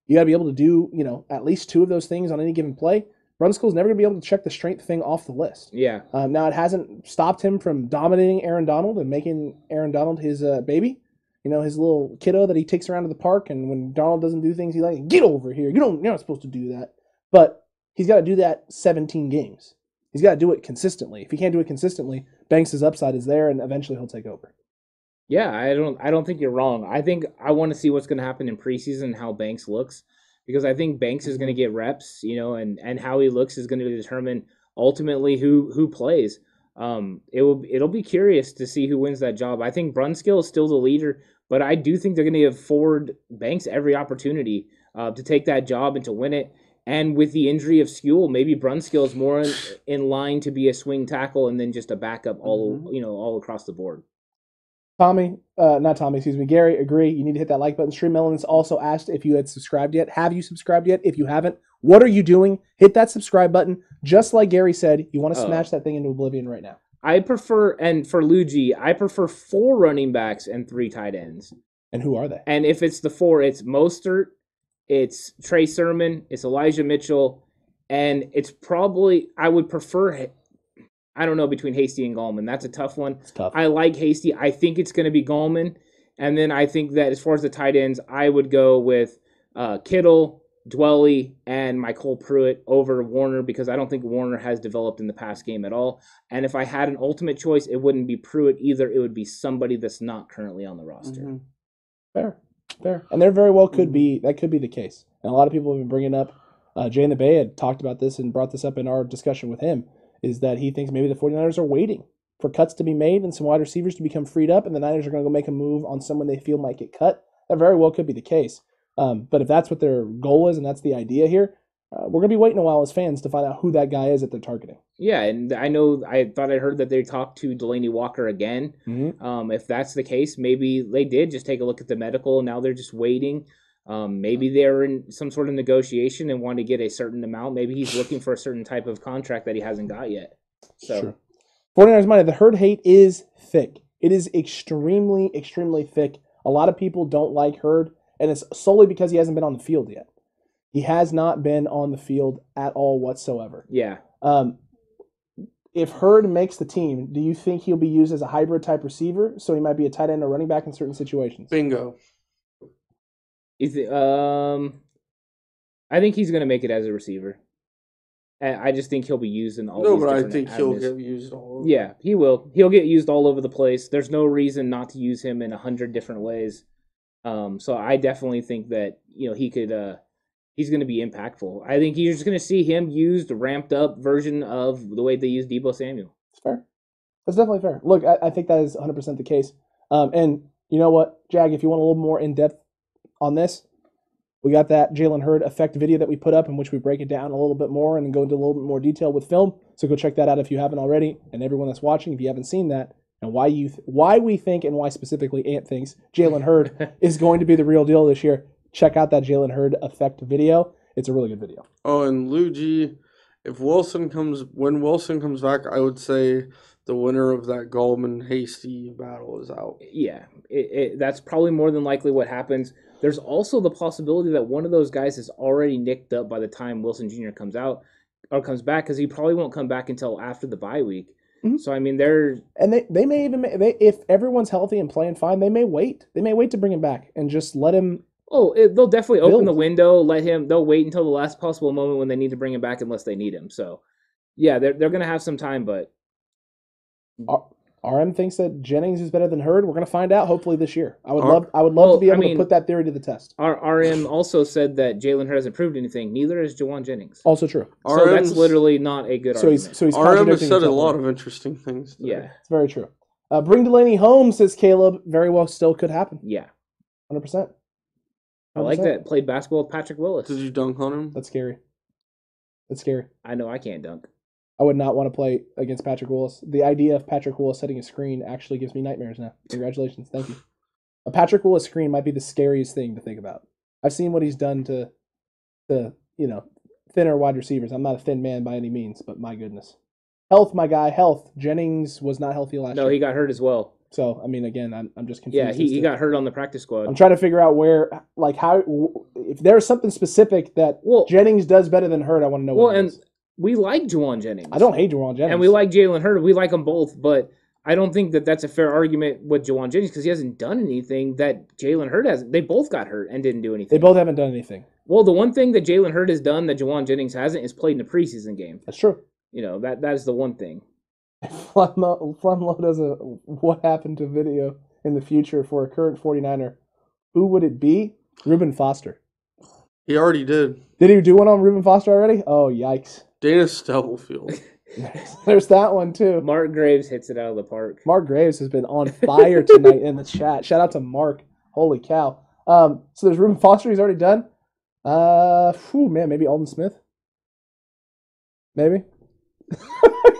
you got to be able to do you know at least two of those things on any given play. Brunskill's never going to be able to check the strength thing off the list. yeah. Um, now it hasn't stopped him from dominating Aaron Donald and making Aaron Donald his uh, baby. You know, his little kiddo that he takes around to the park, and when Donald doesn't do things, he's like, "Get over here! You don't, you're not supposed to do that." But he's got to do that 17 games. He's got to do it consistently. If he can't do it consistently, Banks' upside is there, and eventually he'll take over. Yeah, I don't I don't think you're wrong. I think I want to see what's going to happen in preseason and how Banks looks because I think Banks is going to get reps, you know, and and how he looks is going to determine ultimately who who plays. Um, it will it'll be curious to see who wins that job. I think Brunskill is still the leader, but I do think they're going to afford Banks every opportunity uh, to take that job and to win it. And with the injury of Skule, maybe Brunskill is more in, in line to be a swing tackle and then just a backup all you know all across the board. Tommy, uh, not Tommy, excuse me, Gary, agree. You need to hit that like button. Stream Melons also asked if you had subscribed yet. Have you subscribed yet? If you haven't, what are you doing? Hit that subscribe button. Just like Gary said, you want to Oh. smash that thing into oblivion right now. I prefer, and for Luigi, I prefer four running backs and three tight ends. And who are they? And if it's the four, it's Mostert, it's Trey Sermon, it's Elijah Mitchell, and it's probably I would prefer. I don't know between Hasty and Gallman. That's a tough one. It's tough. I like Hasty. I think it's going to be Gallman, and then I think that as far as the tight ends, I would go with uh, Kittle, Dwelley, and Michael Pruitt over Woerner because I don't think Woerner has developed in the past game at all. And if I had an ultimate choice, it wouldn't be Pruitt either. It would be somebody that's not currently on the roster. Mhm. Fair, fair, and there very well could Mm-hmm. be that could be the case. And a lot of people have been bringing up. Uh, Jay in the Bay had talked about this and brought this up in our discussion with him. Is that he thinks maybe the 49ers are waiting for cuts to be made and some wide receivers to become freed up, and the Niners are going to go make a move on someone they feel might get cut. That very well could be the case. Um, but if that's what their goal is and that's the idea here, uh, we're going to be waiting a while as fans to find out who that guy is that they're targeting. Yeah, and I know I thought I heard that they talked to Delaney Walker again. Mm-hmm. Um, if that's the case, maybe they did just take a look at the medical. And now they're just waiting. Um, maybe they're in some sort of negotiation and want to get a certain amount. Maybe he's looking for a certain type of contract that he hasn't got yet. So Sure. 49ers money, the Hurd hate is thick. It is extremely, extremely thick. A lot of people don't like Hurd, and it's solely because he hasn't been on the field yet. He has not been on the field at all whatsoever. yeah, Um, if Hurd makes the team, do you think he'll be used as a hybrid type receiver? So he might be a tight end or running back in certain situations. Bingo. Is it, um, I think he's gonna make it as a receiver. And I just think he'll be used in all. No, but I think he'll get used all over. Yeah, he will. He'll get used all over the place. There's no reason not to use him in a hundred different ways. Um, so I definitely think that you know he could. Uh, he's going to be impactful. I think you're just going to see him used, ramped up version of the way they use Deebo Samuel. It's fair. That's definitely fair. Look, I, I think that is 100% the case. Um, and you know what, Jag, if you want a little more in depth on this, we got that Jalen Hurd effect video that we put up in which we break it down a little bit more and go into a little bit more detail with film. So go check that out if you haven't already. And everyone that's watching, if you haven't seen that, and why you th- why we think and why specifically Ant thinks Jalen Hurd *laughs* is going to be the real deal this year, check out that Jalen Hurd effect video. It's a really good video. Oh, and Luigi, if Wilson comes when Wilson comes back, I would say the winner of that Gallman Hasty battle is out. Yeah, it, it, that's probably more than likely what happens. There's also the possibility that one of those guys is already nicked up by the time Wilson Jr. comes out or comes back because he probably won't come back until after the bye week. Mhm. So I mean, they're And they, they may even they if everyone's healthy and playing fine, they may wait. They may wait to bring him back and just let him. Oh, it, they'll definitely open the window, let him. They'll wait until the last possible moment when they need to bring him back, unless they need him. So, yeah, they're they're gonna have some time, but RM thinks that Jennings is better than Hurd. We're gonna find out hopefully this year. I would R- love I would love Well, to be I able mean- to put that theory to the test. our RM also said that Jalen Hurd hasn't proved anything. Neither has Jauan Jennings. Also true. so that's literally not a good So argument. he's so he's RM has said a lot there. of interesting things. today. yeah, It's very true. Uh, bring Delaney home, says Caleb. Very well, still could happen. yeah. Hundred percent. I like that. Played basketball with Patrick Willis. Did you dunk on him? That's scary. That's scary. I know I can't dunk. I would not want to play against Patrick Willis. The idea of Patrick Willis setting a screen actually gives me nightmares now. Congratulations. Thank you. A Patrick Willis screen might be the scariest thing to think about. I've seen what he's done to to, you know, thinner wide receivers. I'm not a thin man by any means, but my goodness. Health, my guy, health. Jennings was not healthy last No, year. No, he got hurt as well. so, I mean, again, I'm, I'm just confused. Yeah, he, he got hurt on the practice squad. I'm trying to figure out where, like, how, if there's something specific that well, Jennings does better than Hurd, I want to know well, what it and is. We like Jauan Jennings. I don't hate Jauan Jennings. and we like Jalen Hurd. We like them both, but I don't think that that's a fair argument with Jauan Jennings because he hasn't done anything that Jalen Hurd hasn't. They both got hurt and didn't do anything. They both haven't done anything. Well, the one thing that Jalen Hurd has done that Jauan Jennings hasn't is played in a preseason game. That's true. You know that that is the one thing. *laughs* Flumlo, Flumlo does a what happened to video in the future for a current 49er, who would it be? Reuben Foster. He already did. Did he do one on Reuben Foster already? Oh, yikes. Dana Stubblefield. *laughs* *laughs* There's that one too. Mark Graves hits it out of the park. Mark Graves has been on fire tonight in the chat. Shout out to Mark. Holy cow. Um, so there's Reuben Foster. He's already done. Uh, whew, man, maybe Aldon Smith. Maybe. *laughs*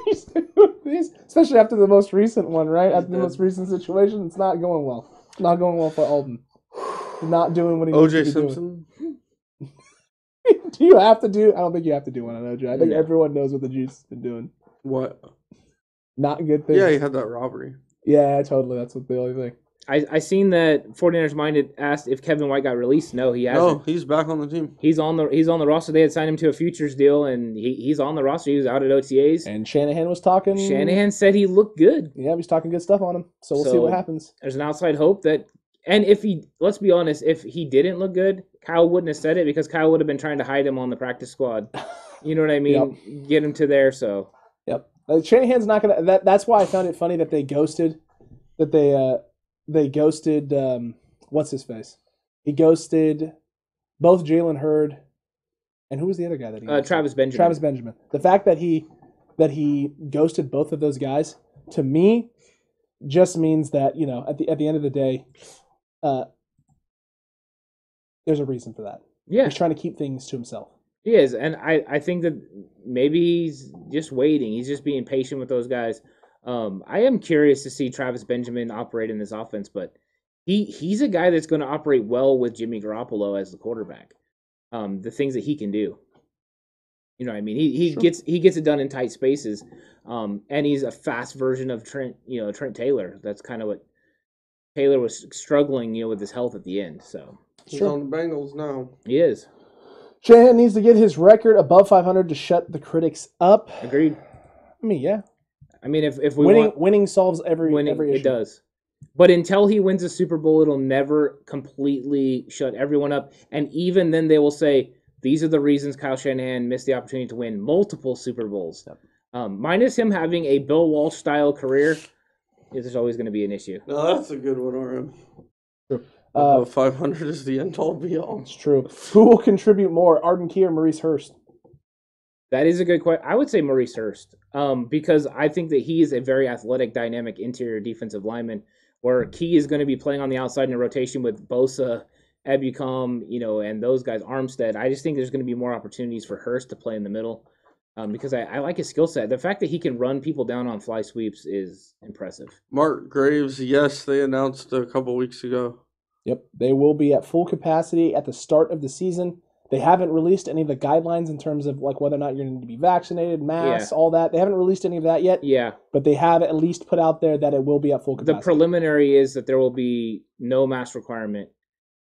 He's- Especially after the most recent one, right? After the most recent situation, it's not going well. Not going well for Aldon. Not doing what he needs OJ to be doing. Simpson. do you have to do? I don't think you have to do one on OJ. I think No. everyone knows what the juice has been doing. What? Not good things. Yeah, he had that robbery. yeah, totally. That's what the only thing. I, I seen that 49ers minded asked if Kevin White got released. No, he hasn't. No, he's back on the team. He's on the he's on the roster. They had signed him to a futures deal, and he, he's on the roster. He was out at OTAs. And Shanahan was talking. Shanahan said he looked good. Yeah, he's talking good stuff on him. So we'll see what happens. There's an outside hope that, and if he let's be honest, if he didn't look good, Kyle wouldn't have said it because Kyle would have been trying to hide him on the practice squad. You know what I mean? *laughs* Get him to there. So Yep. Uh, Shanahan's not gonna. That that's why I found it funny that they ghosted, that they uh they ghosted um what's his face? He ghosted both Jalen Hurd and who was the other guy that he uh. Travis Benjamin. Travis Benjamin. The fact that he that he ghosted both of those guys to me just means that you know at the at the end of the day, uh, there's a reason for that. Yeah, He's trying to keep things to himself. he is, and I I think that maybe he's just waiting. He's just being patient with those guys. Um, I am curious to see Travis Benjamin operate in this offense, but he he's a guy that's going to operate well with Jimmy Garoppolo as the quarterback. Um, the things that he can do. You know what I mean? He he Sure. gets he gets it done in tight spaces. Um, and he's a fast version of Trent, you know, Trent Taylor. That's kind of what Taylor was struggling, you know, with his health at the end. So He's Sure. on the Bengals now. he is. Shanahan needs to get his record above 500 to shut the critics up. Agreed. I mean, yeah, I mean if, if we winning want winning solves every winning, every issue. it does. But until he wins a Super Bowl, it'll never completely shut everyone up. And even then they will say, these are the reasons Kyle Shanahan missed the opportunity to win multiple Super Bowls. Um, minus him having a Bill Walsh style career, there's always going to be an issue. No, that's a good one, RM. Uh, Uh, 500 is the end all be all. it's true. Who will contribute more, Arden Key or Maurice Hurst? That is a good question. I would say Maurice Hurst, um, because I think that he is a very athletic, dynamic interior defensive lineman. Where Key is going to be playing on the outside in a rotation with Bosa, Ebukam, you know, and those guys, Armstead. I just think there's going to be more opportunities for Hurst to play in the middle, um, because I, I like his skill set. The fact that he can run people down on fly sweeps is impressive. Mark Graves, yes, they announced a couple weeks ago. Yep, they will be at full capacity at the start of the season. They haven't released any of the guidelines in terms of like whether or not you're going to be vaccinated, masks, all that. They haven't released any of that yet, Yeah, but they have at least put out there that it will be at full capacity. the preliminary is that there will be no mask requirement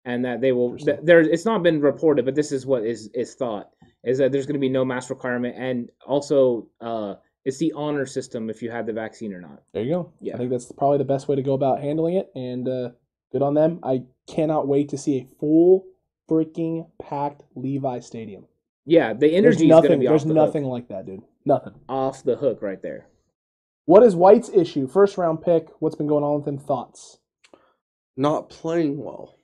and that they will Interesting. th- there it's not been reported but this is what is is thought is that there's going to be no mask requirement and also uh it's the honor system if you had the vaccine or not There you go. Yeah. I think that's probably the best way to go about handling it, and uh, good on them. I cannot wait to see a full freaking packed Levi Stadium. yeah the There's energy is going to nothing. be There's off the nothing hook, like that, dude. Nothing. off the hook right there What is White's issue? First round pick. What's been going on with him? Thoughts? Not playing well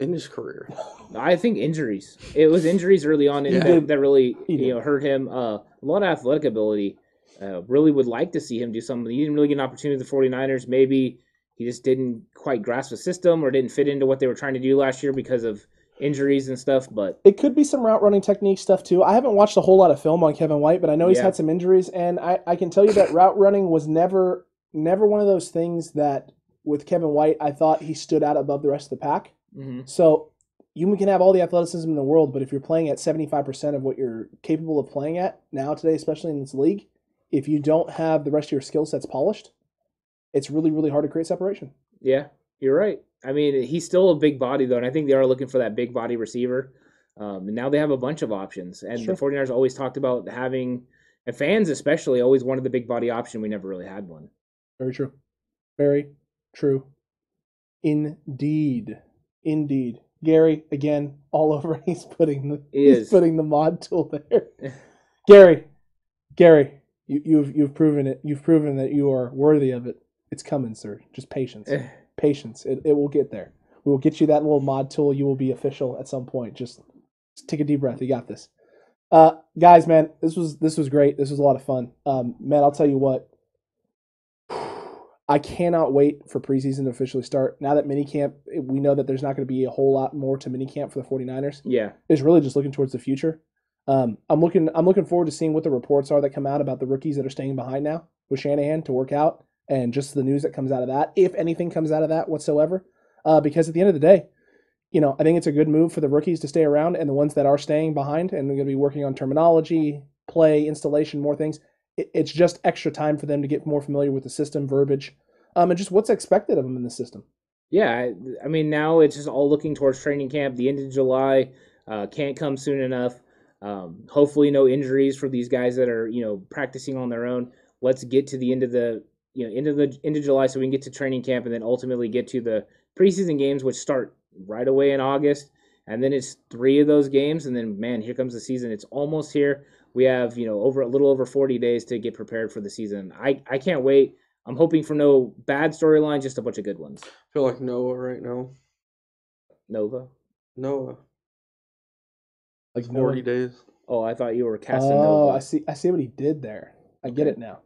in his career. *laughs* i think injuries it was injuries early on in Yeah. that, that really you know hurt him uh, a lot of athletic ability uh, really would like to see him do something he didn't really get an opportunity with the 49ers maybe he just didn't quite grasp the system or didn't fit into what they were trying to do last year because of injuries and stuff but It could be some route running technique stuff too. I haven't watched a whole lot of film on Kevin White, but I know he's Yeah. had some injuries, and I, I can tell you that route running was never never one of those things that with Kevin White I thought he stood out above the rest of the pack. Mhm. So you can have all the athleticism in the world, but if you're playing at 75% of what you're capable of playing at now today, especially in this league, if you don't have the rest of your skill sets polished, it's really, really hard to create separation. Yeah, you're right. I mean, he's still a big body though, and I think they are looking for that big body receiver. Um, and now they have a bunch of options, and Sure. the 49ers always talked about having, and fans especially always wanted the big body option. We never really had one. Very true. Very true. Indeed. Indeed. Gary, again, all over. *laughs* He's putting the He he's is. putting the mod tool there. *laughs* Gary, Gary, you, you've you've proven it. You've proven that you are worthy of it. It's coming, sir. Just patience. Eh. patience. It, it will get there. We will get you that little mod tool. You will be official at some point. Just, just take a deep breath. You got this. Uh, guys, man, this was this was great. This was a lot of fun. Um, man, I'll tell you what. I cannot wait for preseason to officially start. Now that minicamp, we know that there's not going to be a whole lot more to minicamp for the 49ers. Yeah. It's really just looking towards the future. Um, I'm looking I'm looking forward to seeing what the reports are that come out about the rookies that are staying behind now with Shanahan to work out and just the news that comes out of that, if anything comes out of that whatsoever. Uh, because at the end of the day, you know, I think it's a good move for the rookies to stay around and the ones that are staying behind and they're going to be working on terminology, play, installation, more things. It, it's just extra time for them to get more familiar with the system, verbiage, um, and just what's expected of them in the system. Yeah, I, I mean now it's just all looking towards training camp. The end of July uh, can't come soon enough. Um, hopefully, no injuries for these guys that are you know practicing on their own. Let's get to the end of the you know end of the end of July so we can get to training camp and then ultimately get to the preseason games, which start right away in August. And then it's three of those games, and then man, here comes the season. It's almost here. We have you know over a little over forty days to get prepared for the season. I I can't wait. I'm hoping for no bad storyline, just a bunch of good ones. I feel like Noah right now. Nova. Noah. Like Forty days. Oh, I thought you were casting Oh, Nova. I see. I see what he did there. I get it now.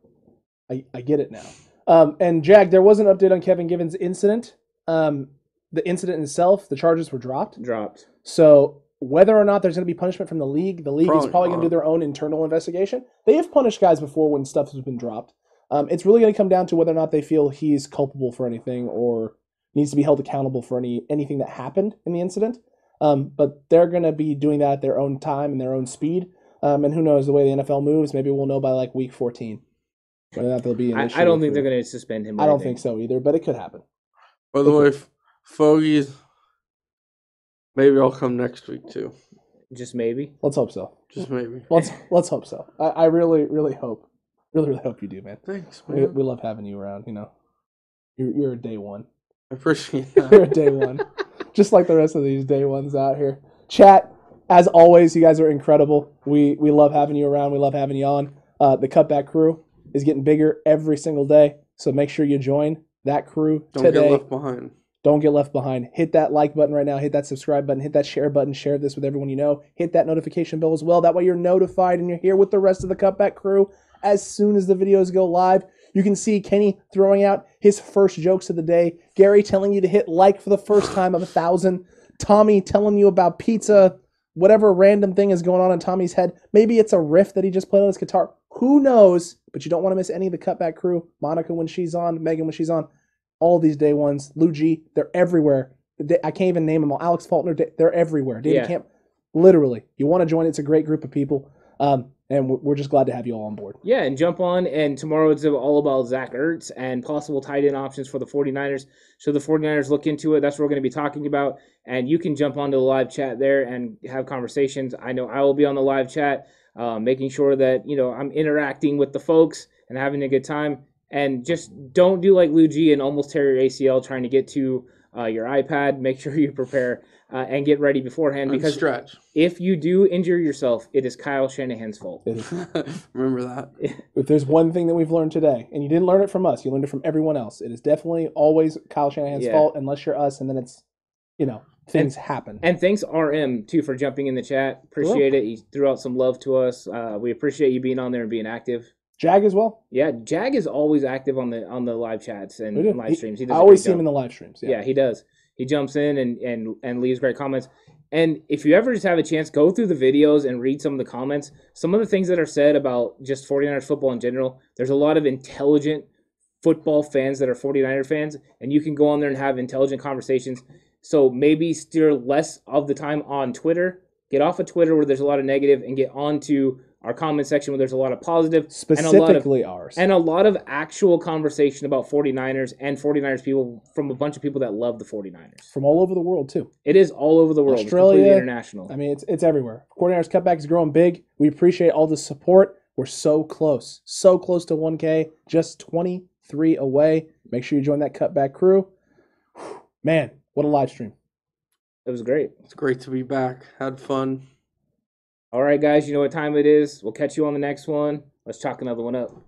I, I get it now. Um, and Jag, there was an update on Kevin Givens' incident. Um, the incident itself, the charges were dropped. Dropped. So whether or not there's going to be punishment from the league, the league is Probably probably going to do their own internal investigation. They have punished guys before when stuff has been dropped. Um, it's really going to come down to whether or not they feel he's culpable for anything or needs to be held accountable for any anything that happened in the incident. Um, but they're going to be doing that at their own time and their own speed. Um, and who knows the way the NFL moves? Maybe we'll know by like week 14 whether or not there'll be an I, issue. I don't think for- they're going to suspend him. I don't anything. think so either, but it could happen. By the way, F- Fogies. Maybe I'll come next week too. Just maybe. Let's hope so. Just maybe. *laughs* Let's let's hope so. I, I really really hope, really really hope you do, man. Thanks, We, man. we love having you around. You know, you're you're a day one. I appreciate *laughs* that. You're a day one, just like the rest of these day ones out here. Chat, as always, you guys are incredible. We we love having you around. We love having you on. Uh, the cutback crew is getting bigger every single day, so make sure you join that crew Don't today. get left behind. Don't get left behind. Hit that like button right now. Hit that subscribe button. Hit that share button. Share this with everyone you know. Hit that notification bell as well. That way you're notified and you're here with the rest of the cutback crew as soon as the videos go live. You can see Kenny throwing out his first jokes of the day. Gary telling you to hit like for the first time of a thousand. Tommy telling you about pizza. Whatever random thing is going on in Tommy's head. Maybe it's a riff that he just played on his guitar. Who knows? But you don't want to miss any of the cutback crew. Monica when she's on. Megan when she's on all these day ones, G, they're everywhere. They- I can't even name them all. Alex Faulkner, they- they're everywhere. David Yeah. Camp, literally. You want to join? It's a great group of people, um, and we're, we're just glad to have you all on board. Yeah, and jump on. And tomorrow it's all about Zach Ertz and possible tight end options for the 49ers. So the 49ers look into it. That's what we're going to be talking about. And you can jump onto the live chat there and have conversations. I know I will be on the live chat, uh, making sure that, you know, I'm interacting with the folks and having a good time. And just don't do like Lou G and almost tear your ACL trying to get to uh, your iPad. *laughs* Make sure you prepare uh, and get ready beforehand And because stretch. if you do injure yourself, it is Kyle Shanahan's fault. *laughs* Remember that. *laughs* If there's one thing that we've learned today, and you didn't learn it from us, you learned it from everyone else. It is definitely always Kyle Shanahan's Yeah. fault, unless you're us, and then it's, you know, things happen. And thanks RM too for jumping in the chat. Appreciate it. He threw out some love to us. Uh, we appreciate you being on there and being active. Jag as well. Yeah, Jag is always active on the on the live chats and live He- streams. He does a always see him in the live streams. yeah. Yeah. he does. He jumps in and and and leaves great comments. And if you ever just have a chance, go through the videos and read some of the comments. Some of the things that are said about just 49ers football in general. There's a lot of intelligent football fans that are 49er fans, and you can go on there and have intelligent conversations. So maybe steer less of the time on Twitter. Get off of Twitter where there's a lot of negative and get onto our comment section where there's a lot of positive and a lot of Specifically ours. and a lot of actual conversation about 49ers and 49ers people from a bunch of people that love the 49ers. from all over the world too. It is all over the world. Australia, completely international. I mean, it's it's everywhere 49ers cutback is growing big. We appreciate all the support. We're so close, so close to 1K, just 23 away. Make sure you join that cutback crew. Man, what a live stream! It was great. It's great to be back. Had fun. All right, guys, you know what time it is. We'll catch you on the next one. Let's chalk another one up.